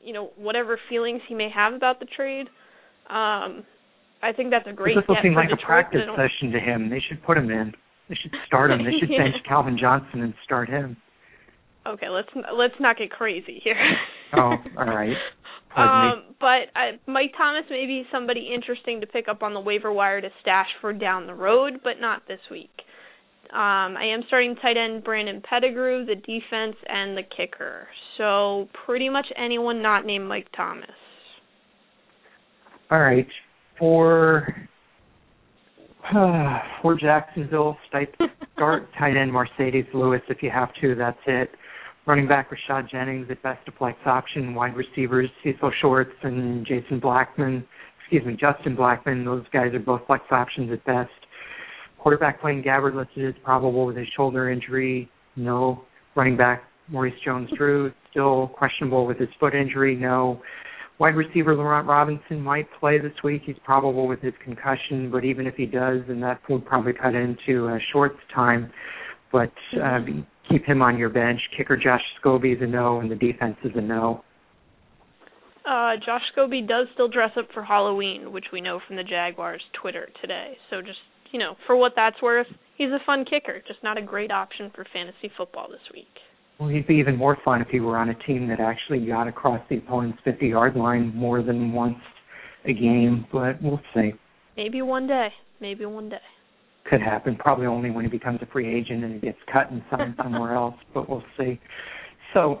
you know, whatever feelings he may have about the trade. Um, I think that's a great. This will seem like a practice but I don't- session to him. They should put him in. They should start him. They should Yeah. (laughs) bench Calvin Johnson and start him. Okay, let's let's not get crazy here. Oh, all right. Pardon me. (laughs) but I, Mike Thomas may be somebody interesting to pick up on the waiver wire to stash for down the road, but not this week. Um, I am starting tight end Brandon Pettigrew, the defense, and the kicker. So pretty much anyone not named Mike Thomas. All right. For uh, (sighs) for Jacksonville, start (laughs) tight end Marcedes Lewis if you have to. That's it. Running back Rashad Jennings at best a flex option. Wide receivers Cecil Shorts and Jason Blackmon. Excuse me, Justin Blackmon. Those guys are both flex options at best. Quarterback Blaine Gabbert listed as probable with his shoulder injury. No. Running back Maurice Jones-Drew still questionable with his foot injury. No. Wide receiver Laurent Robinson might play this week. He's probable with his concussion, but even if he does, then that would probably cut into uh, Short's time. But uh, keep him on your bench. Kicker Josh Scobee is a no, and the defense is a no. Uh, Josh Scobee does still dress up for Halloween, which we know from the Jaguars' Twitter today. So just you know, for what that's worth, he's a fun kicker, just not a great option for fantasy football this week. Well, he'd be even more fun if he were on a team that actually got across the opponent's 50 yard line more than once a game, but we'll see. Maybe one day. Maybe one day. Could happen. Probably only when he becomes a free agent and he gets cut and signed (laughs) somewhere else, but we'll see. So,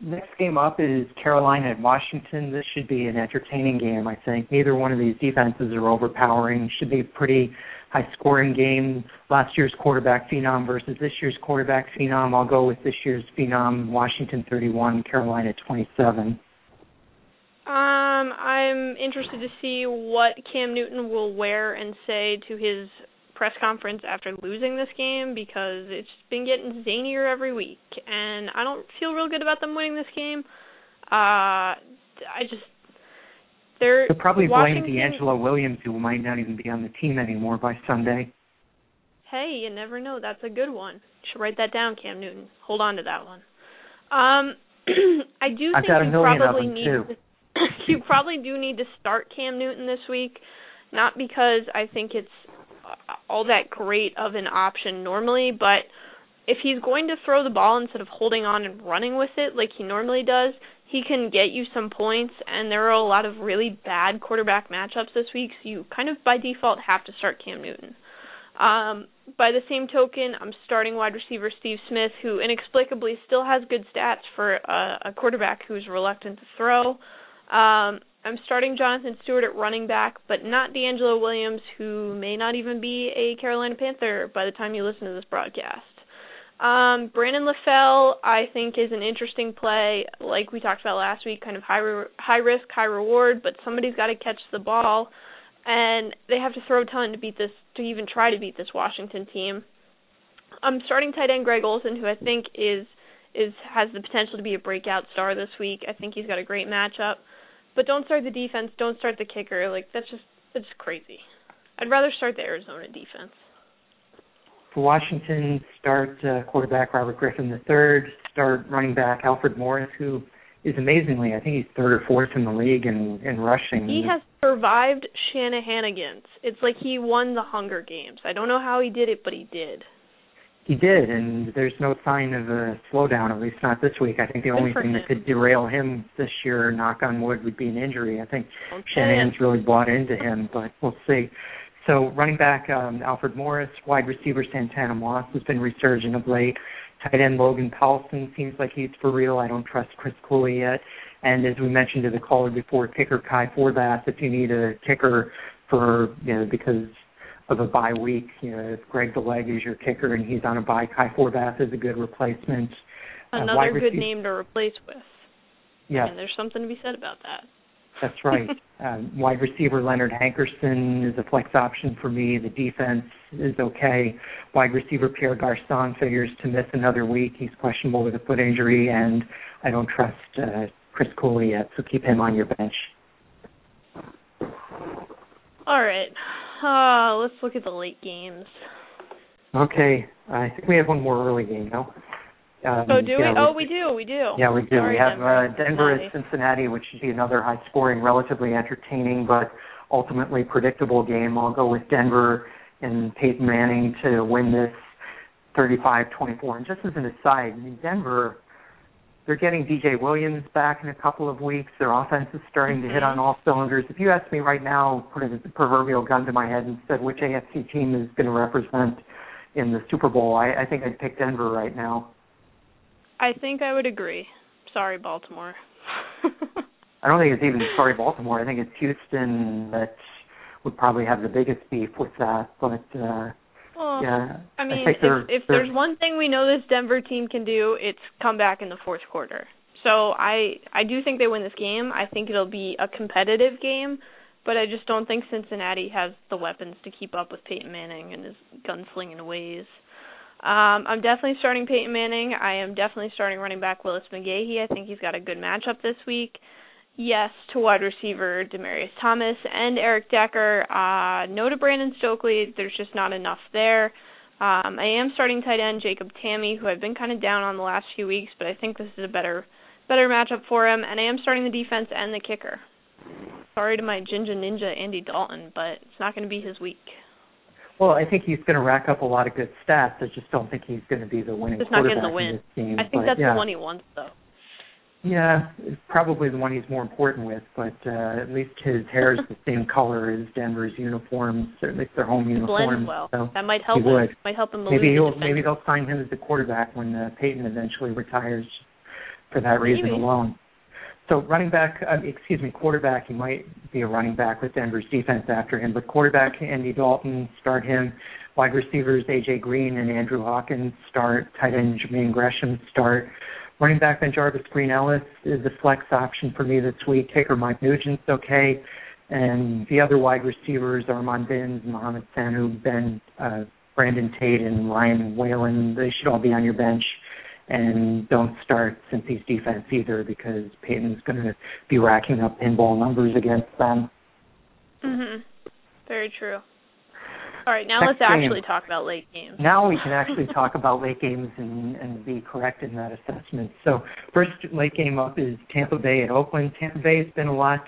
next game up is Carolina at Washington. This should be an entertaining game, I think. Neither one of these defenses are overpowering. Should be a pretty high scoring game. Last year's quarterback phenom versus this year's quarterback phenom. I'll go with this year's phenom, Washington 31, Carolina 27. Um, I'm interested to see what Cam Newton will wear and say to his press conference after losing this game because it's been getting zanier every week, and I don't feel real good about them winning this game. Uh, I just they're They'll probably blame DeAngelo Williams, who might not even be on the team anymore by Sunday. Hey, you never know. That's a good one. You should write that down, Cam Newton. Hold on to that one. Um, (clears throat) I do I've think you probably need to, (laughs) you probably do need to start Cam Newton this week, not because I think it's all that great of an option normally, but if he's going to throw the ball instead of holding on and running with it like he normally does, he can get you some points and there are a lot of really bad quarterback matchups this week, so you kind of by default have to start Cam Newton. Um, by the same token, I'm starting wide receiver Steve Smith, who inexplicably still has good stats for a, a quarterback who's reluctant to throw. Um, I'm starting Jonathan Stewart at running back, but not DeAngelo Williams, who may not even be a Carolina Panther by the time you listen to this broadcast. Um, Brandon LaFell, I think, is an interesting play. Like we talked about last week, kind of high re- high risk, high reward, but somebody's got to catch the ball, and they have to throw a ton to beat this to even try to beat this Washington team. I'm starting tight end Greg Olsen, who I think is is has the potential to be a breakout star this week. I think he's got a great matchup. But don't start the defense, don't start the kicker. Like that's just that's crazy. I'd rather start the Arizona defense. For Washington, start uh, quarterback Robert Griffin III, start running back Alfred Morris, who is amazingly, I think he's third or fourth in the league in, in rushing. He has survived Shanahanigans. It's like he won the Hunger Games. I don't know how he did it, but he did. He did, and there's no sign of a slowdown, at least not this week. I think the only thing him. that could derail him this year, knock on wood, would be an injury. I think Don't Shanahan's really bought into him, but we'll see. So running back um, Alfred Morris, wide receiver Santana Moss has been resurgent of late. Tight end Logan Paulsen seems like he's for real. I don't trust Chris Cooley yet. And as we mentioned to the caller before, kicker Kai Forbath, if you need a kicker for you know because of a bye week, you know if Greg DeLeg is your kicker and he's on a bye, Kai Forbath is a good replacement. Uh, Another wide good receiver- name to replace with. Yes, And there's something to be said about that. That's right. (laughs) um, wide receiver Leonard Hankerson is a flex option for me. The defense is okay. Wide receiver Pierre Garcon figures to miss another week. He's questionable with a foot injury, and I don't trust uh, Chris Cooley yet, so keep him on your bench. All right. Uh, let's look at the late games. Okay, I think we have one more early game, no? Um, Oh, do yeah, we? Oh, we do. We do. Yeah, we do. Sorry, we have Denver. uh, Denver at Cincinnati. Which should be another high scoring, relatively entertaining, but ultimately predictable game. I'll go with Denver and Peyton Manning to win this 35-24. And just as an aside, I mean, Denver, they're getting DJ Williams back in a couple of weeks. Their offense is starting to hit Mhm. on all cylinders. If you asked me right now, put a proverbial gun to my head and said which AFC team is going to represent in the Super Bowl, I, I think I'd pick Denver right now. I think I would agree. Sorry, Baltimore. (laughs) I don't think it's even sorry Baltimore. I think it's Houston that would probably have the biggest beef with that. But uh well, yeah, I mean, they're, if, if there's one thing we know this Denver team can do, it's come back in the fourth quarter. So I I do think they win this game. I think it'll be a competitive game, but I just don't think Cincinnati has the weapons to keep up with Peyton Manning and his gunslinging ways. Um, I'm definitely starting Peyton Manning. I am definitely starting running back Willis McGahee. I think he's got a good matchup this week. Yes to wide receiver Demaryius Thomas and Eric Decker. Uh, no to Brandon Stokley. There's just not enough there. Um, I am starting tight end Jacob Tamme, who I've been kind of down on the last few weeks, but I think this is a better better matchup for him. And I am starting the defense and the kicker. Sorry to my Ginger Ninja Andy Dalton, but it's not going to be his week. well, I think he's going to rack up a lot of good stats. I just don't think he's going to be the winning Just not getting the win. team. I think but, that's yeah. the one he wants, though. Yeah, it's probably the one he's more important with, but uh, at least his hair is the (laughs) same color as Denver's uniforms, or at least their home uniforms. Blends well. So That might help he him. would. Might help him maybe he'll maybe they'll sign him as the quarterback when uh, Peyton eventually retires for that reason Maybe. alone. So running back, uh, excuse me, quarterback. He might be a running back with Denver's defense after him, but quarterback Andy Dalton start him. Wide receivers AJ Green and Andrew Hawkins start. Tight end Jermaine Gresham start. Running back Ben Jarvis Green Ellis is a flex option for me this week. Kicker Mike Nugent's okay. And the other wide receivers, Armon Binns, Mohamed Sanu, Ben, uh, Brandon Tate, and Ryan Whalen, they should all be on your bench. And don't start Cincy's defense either because Peyton's going to be racking up pinball numbers against them. Mm-hmm. Very true. All right, now Next let's actually game. talk about late games. Now we can (laughs) actually talk about late games and, and be correct in that assessment. So first late game up is Tampa Bay at Oakland. Tampa Bay has been a lot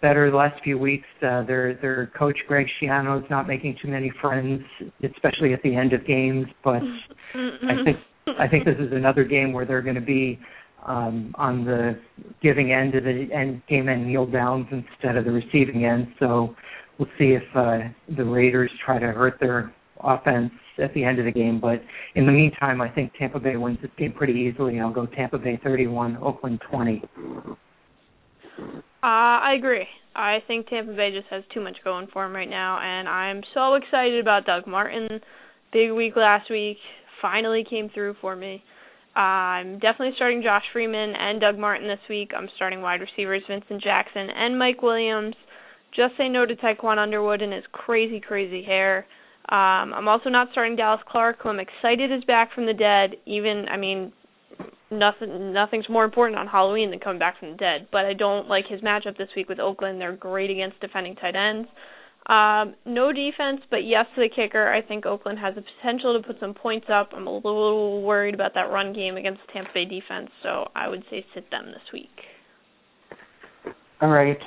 better the last few weeks. Uh, their their coach Greg Schiano is not making too many friends, especially at the end of games. But I think I think this is another game where they're going to be um, on the giving end of the end game and kneel downs instead of the receiving end. So we'll see if uh, the Raiders try to hurt their offense at the end of the game. But in the meantime, I think Tampa Bay wins this game pretty easily. I'll go Tampa Bay 31, Oakland 20. Uh, I agree. I think Tampa Bay just has too much going for him right now, and I'm so excited about Doug Martin. Big week last week, finally came through for me. Uh, I'm definitely starting Josh Freeman and Doug Martin this week. I'm starting wide receivers Vincent Jackson and Mike Williams. Just say no to Tiquan Underwood and his crazy, crazy hair. Um, I'm also not starting Dallas Clark, who I'm excited is back from the dead. Even, I mean, nothing nothing's more important on Halloween than coming back from the dead. But I don't like his matchup this week with Oakland. They're great against defending tight ends. Um, no defense, but yes to the kicker. I think Oakland has the potential to put some points up. I'm a little worried about that run game against Tampa Bay defense, so I would say sit them this week. All right.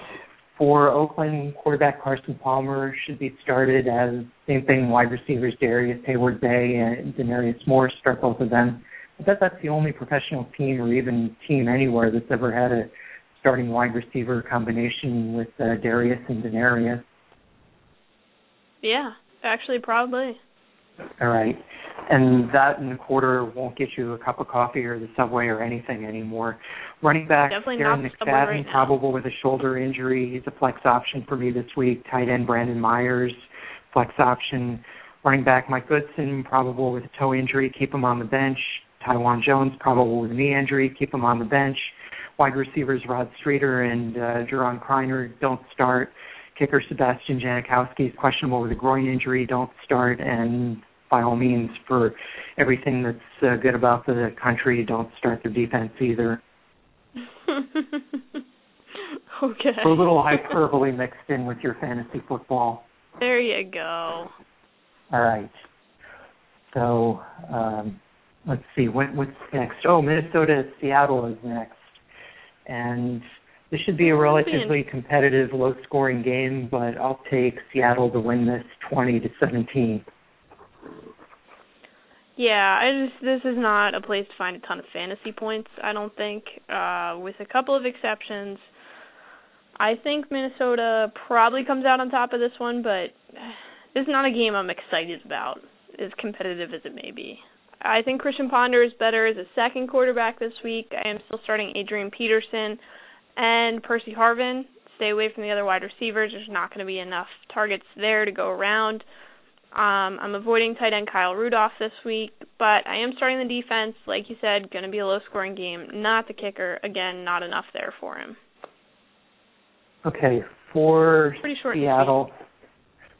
For Oakland, quarterback Carson Palmer should be started as same thing. Wide receivers Darrius Heyward-Bey and Denarius Moore start both of them. I bet that's the only professional team or even team anywhere that's ever had a starting wide receiver combination with uh, Darrius and Denarius. Yeah, actually, probably. All right. And that in a quarter won't get you a cup of coffee or the subway or anything anymore. Running back Definitely Darren the McFadden, right probable with a shoulder injury. He's a flex option for me this week. Tight end Brandon Myers, flex option. Running back Mike Goodson, probable with a toe injury. Keep him on the bench. Taiwan Jones, probable with a knee injury. Keep him on the bench. Wide receivers Rod Streater and uh, Juron Criner don't start. Kicker Sebastian Janikowski is questionable with a groin injury. Don't start. And by all means, for everything that's uh, good about the country, don't start their defense either. (laughs) okay. For a little hyperbole mixed in with your fantasy football. There you go. All right. So um, let's see what, what's next. Oh, Minnesota Seattle is next, and this should be a relatively competitive, low-scoring game. But I'll take Seattle to win this twenty to seventeen. Yeah, I just this is not a place to find a ton of fantasy points. I don't think, uh, with a couple of exceptions. I think Minnesota probably comes out on top of this one, but this is not a game I'm excited about, as competitive as it may be. I think Christian Ponder is better as a second quarterback this week. I am still starting Adrian Peterson and Percy Harvin. Stay away from the other wide receivers. There's not going to be enough targets there to go around. Um, I'm avoiding tight end Kyle Rudolph this week, but I am starting the defense. Like you said, going to be a low scoring game. Not the kicker. Again, not enough there for him. Okay, for Seattle,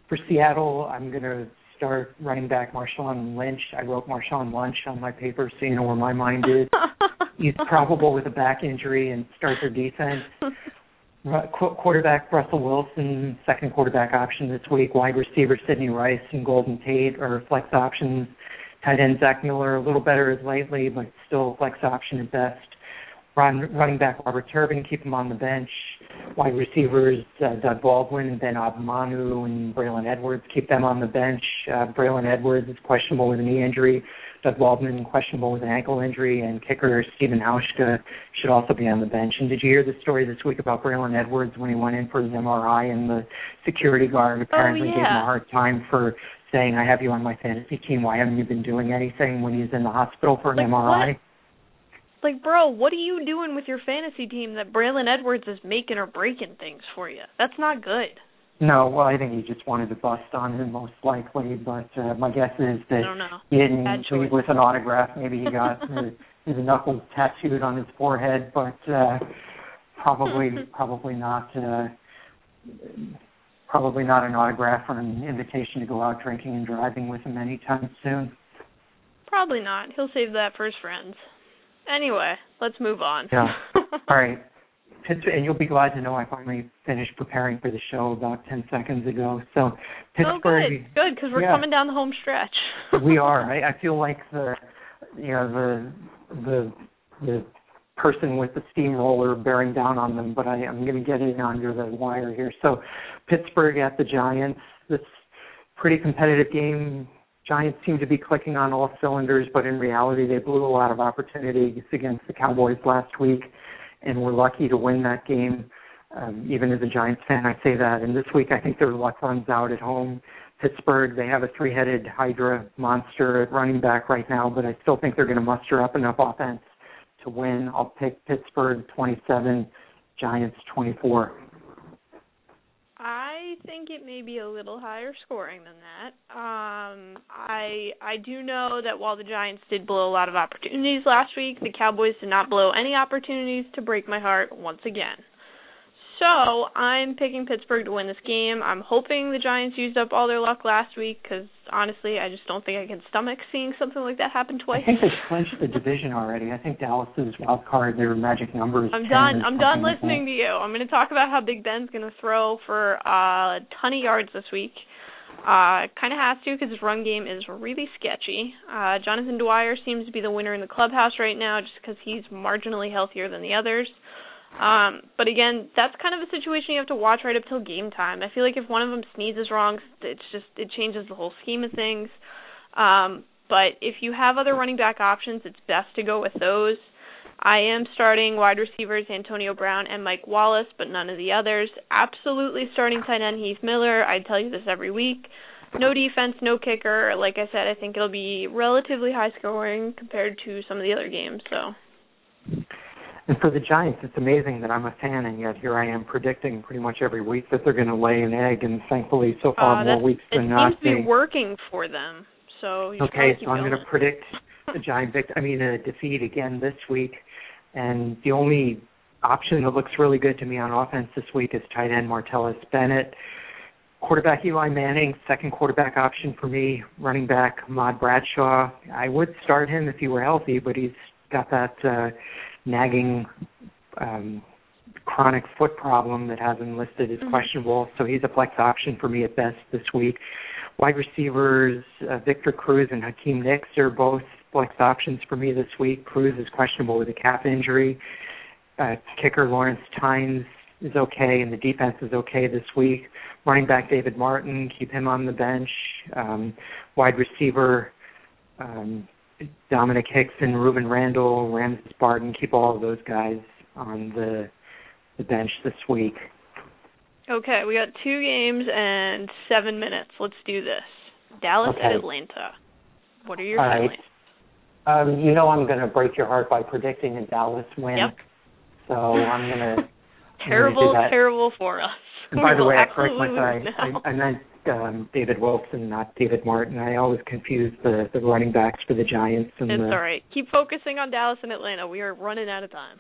for Seattle, I'm going to start running back Marshawn Lynch. I wrote Marshawn Lynch on my paper, so you know where my mind is. (laughs) He's probable with a back injury and start their defense. Quarterback Russell Wilson, second quarterback option this week. Wide receiver Sidney Rice and Golden Tate are flex options. Tight end Zach Miller, a little better as lately, but still flex option at best. Run, running back Robert Turbin, keep him on the bench. Wide receivers uh, Doug Baldwin and Ben Obomanu and Braylon Edwards, keep them on the bench. Uh, Braylon Edwards is questionable with a knee injury. Doug Baldwin questionable with an ankle injury, and kicker Steven Hauschka should also be on the bench. And did you hear the story this week about Braylon Edwards when he went in for his MRI and the security guard oh, apparently gave him Oh, a hard time for saying, "I have you on my fantasy team. Why haven't you been doing anything?" When he's in the hospital for an Like MRI. what? Like, bro, what are you doing with your fantasy team that Braylon Edwards is making or breaking things for you? That's not good. No, well, I think he just wanted to bust on him most likely, but uh, my guess is that he didn't leave with an autograph. Maybe he got (laughs) his, his knuckles tattooed on his forehead, but uh, probably (laughs) probably not uh, probably not an autograph or an invitation to go out drinking and driving with him anytime soon. Probably not. He'll save that for his friends. Anyway, let's move on. Yeah. (laughs) All right. Pittsburgh, and you'll be glad to know I finally finished preparing for the show about ten seconds ago. So Pittsburgh, oh, good, good, because we're yeah, coming down the home stretch. (laughs) we are. I, I feel like the, you know, the the the person with the steamroller bearing down on them, but I, I'm going to get in under the wire here. So Pittsburgh at the Giants. This pretty competitive game. Giants seem to be clicking on all cylinders, but in reality, they blew a lot of opportunities against the Cowboys last week, and were lucky to win that game. Um, even as a Giants fan, I say that. And this week, I think their luck runs out at home. Pittsburgh, they have a three-headed Hydra monster at running back right now, but I still think they're going to muster up enough offense to win. I'll pick Pittsburgh 27, Giants 24. I think it may be a little higher scoring than that. Um, I I do know that while the Giants did blow a lot of opportunities last week, the Cowboys did not blow any opportunities to break my heart once again. So I'm picking Pittsburgh to win this game. I'm hoping the Giants used up all their luck last week because honestly, I just don't think I can stomach seeing something like that happen twice. I think they clinched the division already. I think Dallas's wild card, their magic numbers. I'm done. I'm done listening to you. I'm going to talk about how Big Ben's going to throw for uh, a ton of yards this week. Uh, kind of has to because his run game is really sketchy. Uh, Jonathan Dwyer seems to be the winner in the clubhouse right now just because he's marginally healthier than the others. Um, but again, that's kind of a situation you have to watch right up till game time. I feel like if one of them sneezes wrong, it's just it changes the whole scheme of things. Um, but if you have other running back options, it's best to go with those. I am starting wide receivers Antonio Brown and Mike Wallace, but none of the others. Absolutely starting tight end Heath Miller. I tell you this every week. No defense, no kicker. Like I said, I think it'll be relatively high scoring compared to some of the other games. So. And for the Giants, it's amazing that I'm a fan, and yet here I am predicting pretty much every week that they're going to lay an egg. And thankfully, so far uh, more weeks than not, it seems to be working for them. So okay, so I'm going to predict the (laughs) Giant victory. I mean, a defeat again this week. And the only option that looks really good to me on offense this week is tight end Martellus Bennett. Quarterback Eli Manning, second quarterback option for me. Running back Ahmad Bradshaw. I would start him if he were healthy, but he's got that uh, nagging um, chronic foot problem that has him listed as mm-hmm. questionable. So he's a flex option for me at best this week. Wide receivers uh, Victor Cruz and Hakeem Nicks are both flex options for me this week. Cruz is questionable with a calf injury. Uh, kicker Lawrence Tynes is okay, and the defense is okay this week. Running back David Martin, keep him on the bench. Um, wide receiver um, Domenik Hicks and Rueben Randle, Ramses Barden, keep all of those guys on the the bench this week. Okay, we got two games and seven minutes. Let's do this. Dallas okay. at Atlanta. What are your all feelings? Right. Um, you know I'm going to break your heart by predicting a Dallas win. Yep. So I'm going (laughs) to. terrible, terrible for us. And by the (laughs) way, I correct myself. I, I meant um, David Wilson, not David Martin. I always confuse the the running backs for the Giants. And it's the, all right. Keep focusing on Dallas and Atlanta. We are running out of time.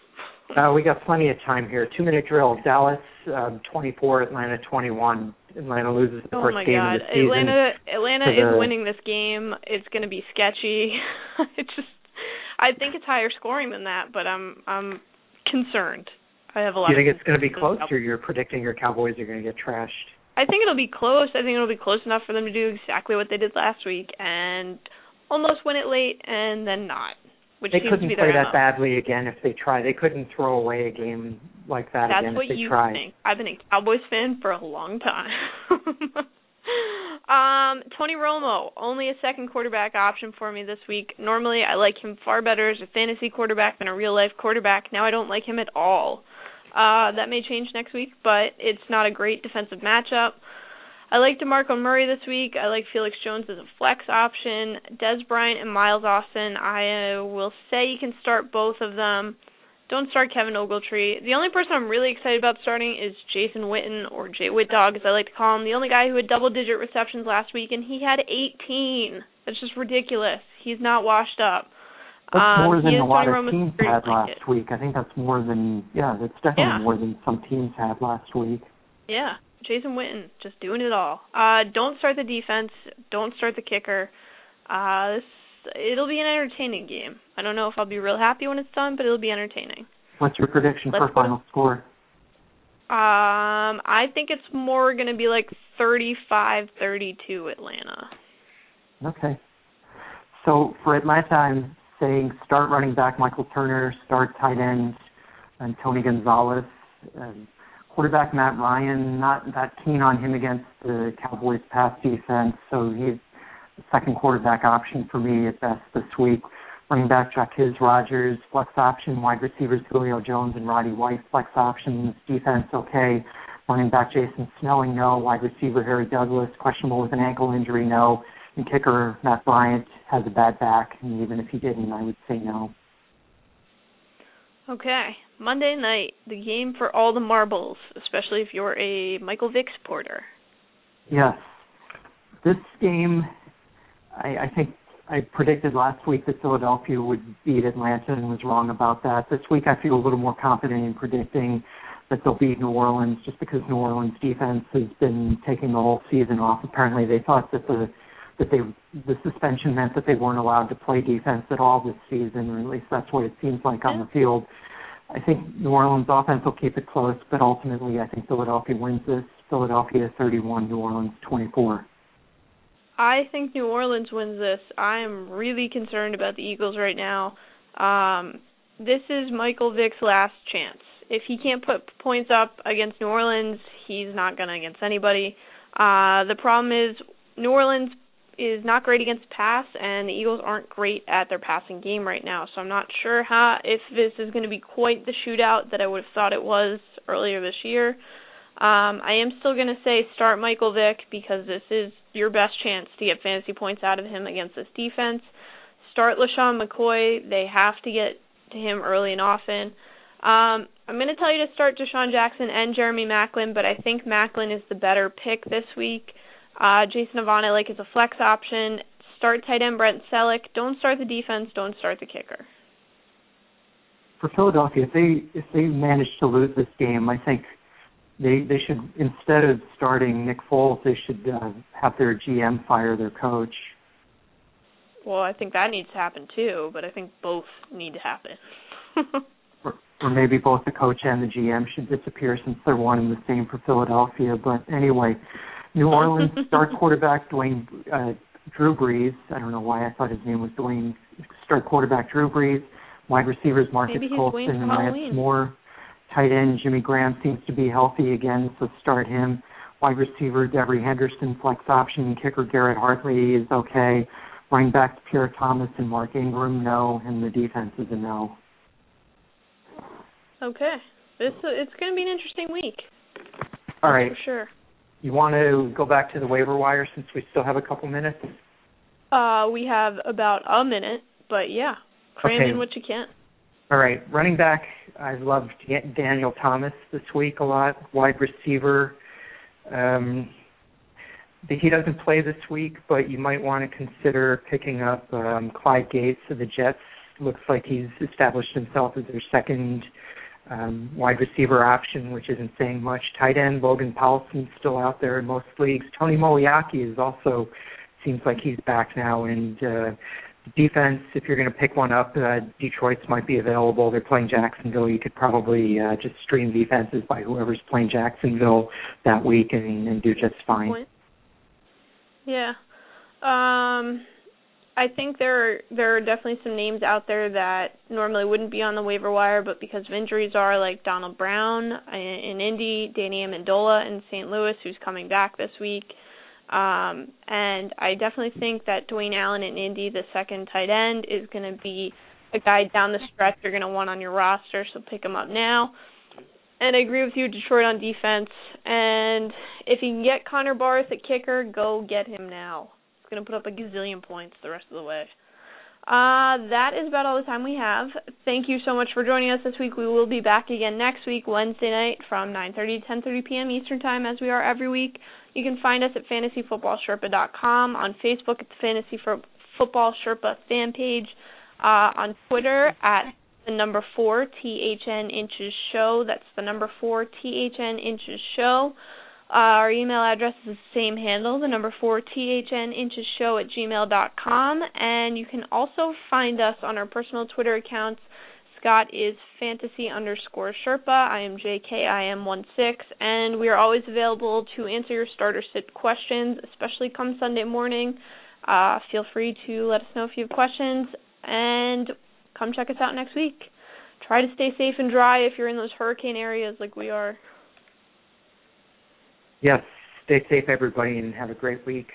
uh, we got plenty of time here. Two minute drill. Dallas um, 24, Atlanta 21. Atlanta loses the oh first game God. of the season. Atlanta Atlanta the, is winning this game. It's going to be sketchy. (laughs) it's just I think it's higher scoring than that, but I'm I'm concerned. I have a lot. Do you think it's going to be close, or you're predicting your Cowboys are going to get trashed? I think it'll be close. I think it'll be close enough for them to do exactly what they did last week and almost win it late and then not. Which they seems couldn't to be play that badly again if they try. They couldn't throw away a game like that That's again if they try. That's what you think. I've been a Cowboys fan for a long time. (laughs) um, Tony Romo, only a second quarterback option for me this week. Normally, I like him far better as a fantasy quarterback than a real life quarterback. Now I don't like him at all. Uh, that may change next week, but it's not a great defensive matchup. I like DeMarco Murray this week. I like Felix Jones as a flex option. Dez Bryant and Miles Austin. I will say you can start both of them. Don't start Kevin Ogletree. The only person I'm really excited about starting is Jason Witten or Jay Whitdog, as I like to call him. The only guy who had double-digit receptions last week, and he had 18. That's just ridiculous. He's not washed up. That's um, more than a lot of teams had last it. week. I think that's more than yeah, that's definitely yeah. more than some teams had last week. Yeah. Jason Witten, just doing it all. Uh, don't start the defense. Don't start the kicker. Uh, this it'll be an entertaining game. I don't know if I'll be real happy when it's done, but it'll be entertaining. What's your prediction Let's for final score? Um, I think it's more going to be like 35-32 Atlanta. Okay. So for Atlanta, I'm saying start running back Michael Turner, start tight end and Tony Gonzalez. Um, quarterback Matt Ryan, not that keen on him against the Cowboys pass defense, so he's the second quarterback option for me at best this week. Running back Jacquizz Rodgers, flex option, wide receivers Julio Jones and Roddy White, flex options, defense okay. Running back Jason Snelling, no. Wide receiver Harry Douglas, questionable with an ankle injury, no. And kicker Matt Bryant has a bad back, and even if he didn't, I would say no. Okay, Monday night, the game for all the marbles, especially if you're a Michael Vick supporter. Yes. This game, I, I think I predicted last week that Philadelphia would beat Atlanta and was wrong about that. This week I feel a little more confident in predicting that they'll beat New Orleans just because New Orleans defense has been taking the whole season off. Apparently they thought that the that they the suspension meant that they weren't allowed to play defense at all this season, or at least that's what it seems like on the field. I think New Orleans offense will keep it close, but ultimately I think Philadelphia wins this. Philadelphia 31, New Orleans 24. I think New Orleans wins this. I am really concerned about the Eagles right now. Um, this is Michael Vick's last chance. If he can't put points up against New Orleans, he's not going to against anybody. Uh, the problem is New Orleans is not great against pass, and the Eagles aren't great at their passing game right now. So I'm not sure how if this is going to be quite the shootout that I would have thought it was earlier this year. Um, I am still going to say start Michael Vick because this is your best chance to get fantasy points out of him against this defense. Start LeSean McCoy. They have to get to him early and often. Um, I'm going to tell you to start DeSean Jackson and Jeremy Maclin, but I think Maclin is the better pick this week. Uh, Jason I like as a flex option. Start tight end Brent Celek. Don't start the defense. Don't start the kicker. For Philadelphia, if they if they manage to lose this game, I think they they should instead of starting Nick Foles, they should uh, have their GM fire their coach. Well, I think that needs to happen too, but I think both need to happen. (laughs) or, or maybe both the coach and the GM should disappear since they're one and the same for Philadelphia. But anyway, New (laughs) Orleans start quarterback Dwayne uh, Drew Brees. I don't know why I thought his name was Dwayne. Start quarterback Drew Brees. Wide receivers Marques Colston and Lance Moore. Tight end Jimmy Graham seems to be healthy again, so start him. Wide receiver Devery Henderson, flex option. Kicker Garrett Hartley is okay. Running backs Pierre Thomas and Mark Ingram, no, and the defense is a no. Okay, this it's going to be an interesting week. All right, for sure. You want to go back to the waiver wire since we still have a couple minutes? Uh, we have about a minute, but yeah, cram okay. in what you can. All right, running back. I've loved Daniel Thomas this week a lot. Wide receiver. Um, he doesn't play this week, but you might want to consider picking up um, Clyde Gates of the Jets. Looks like he's established himself as their second um, wide receiver option, which isn't saying much. Tight end Logan Paulsen's still out there in most leagues. Tony Moeaki is also seems like he's back now, and uh, defense, if you're going to pick one up, uh, Detroit's might be available. They're playing Jacksonville. You could probably uh, just stream defenses by whoever's playing Jacksonville that week and, and do just fine. Yeah. Um I think there are, there are definitely some names out there that normally wouldn't be on the waiver wire, but because of injuries are like Donald Brown in in Indy, Danny Amendola in St. Louis, who's coming back this week. Um, and I definitely think that Dwayne Allen in Indy, the second tight end, is going to be a guy down the stretch you're going to want on your roster, so pick him up now. And I agree with you, Detroit on defense. And if you can get Connor Barth at kicker, go get him now. Going to put up a gazillion points the rest of the way. Uh, that is about all the time we have. Thank you so much for joining us this week. We will be back again next week, Wednesday night, from 9:30 to 10:30 p.m. Eastern Time, as we are every week. You can find us at fantasyfootballsherpa.com, on Facebook at the Fantasy Football Sherpa fan page, uh, on Twitter at the number four THN inches show. That's the number four THN inches show. Uh, our email address is the same handle, the number four THN inches show at gmail dot com, and you can also find us on our personal Twitter accounts. Scott is fantasy underscore Sherpa. I am JKIM16, and we are always available to answer your starter sit questions, especially come Sunday morning. Uh, feel free to let us know if you have questions, and come check us out next week. Try to stay safe and dry if you're in those hurricane areas like we are. Yes, stay safe, everybody, and have a great week.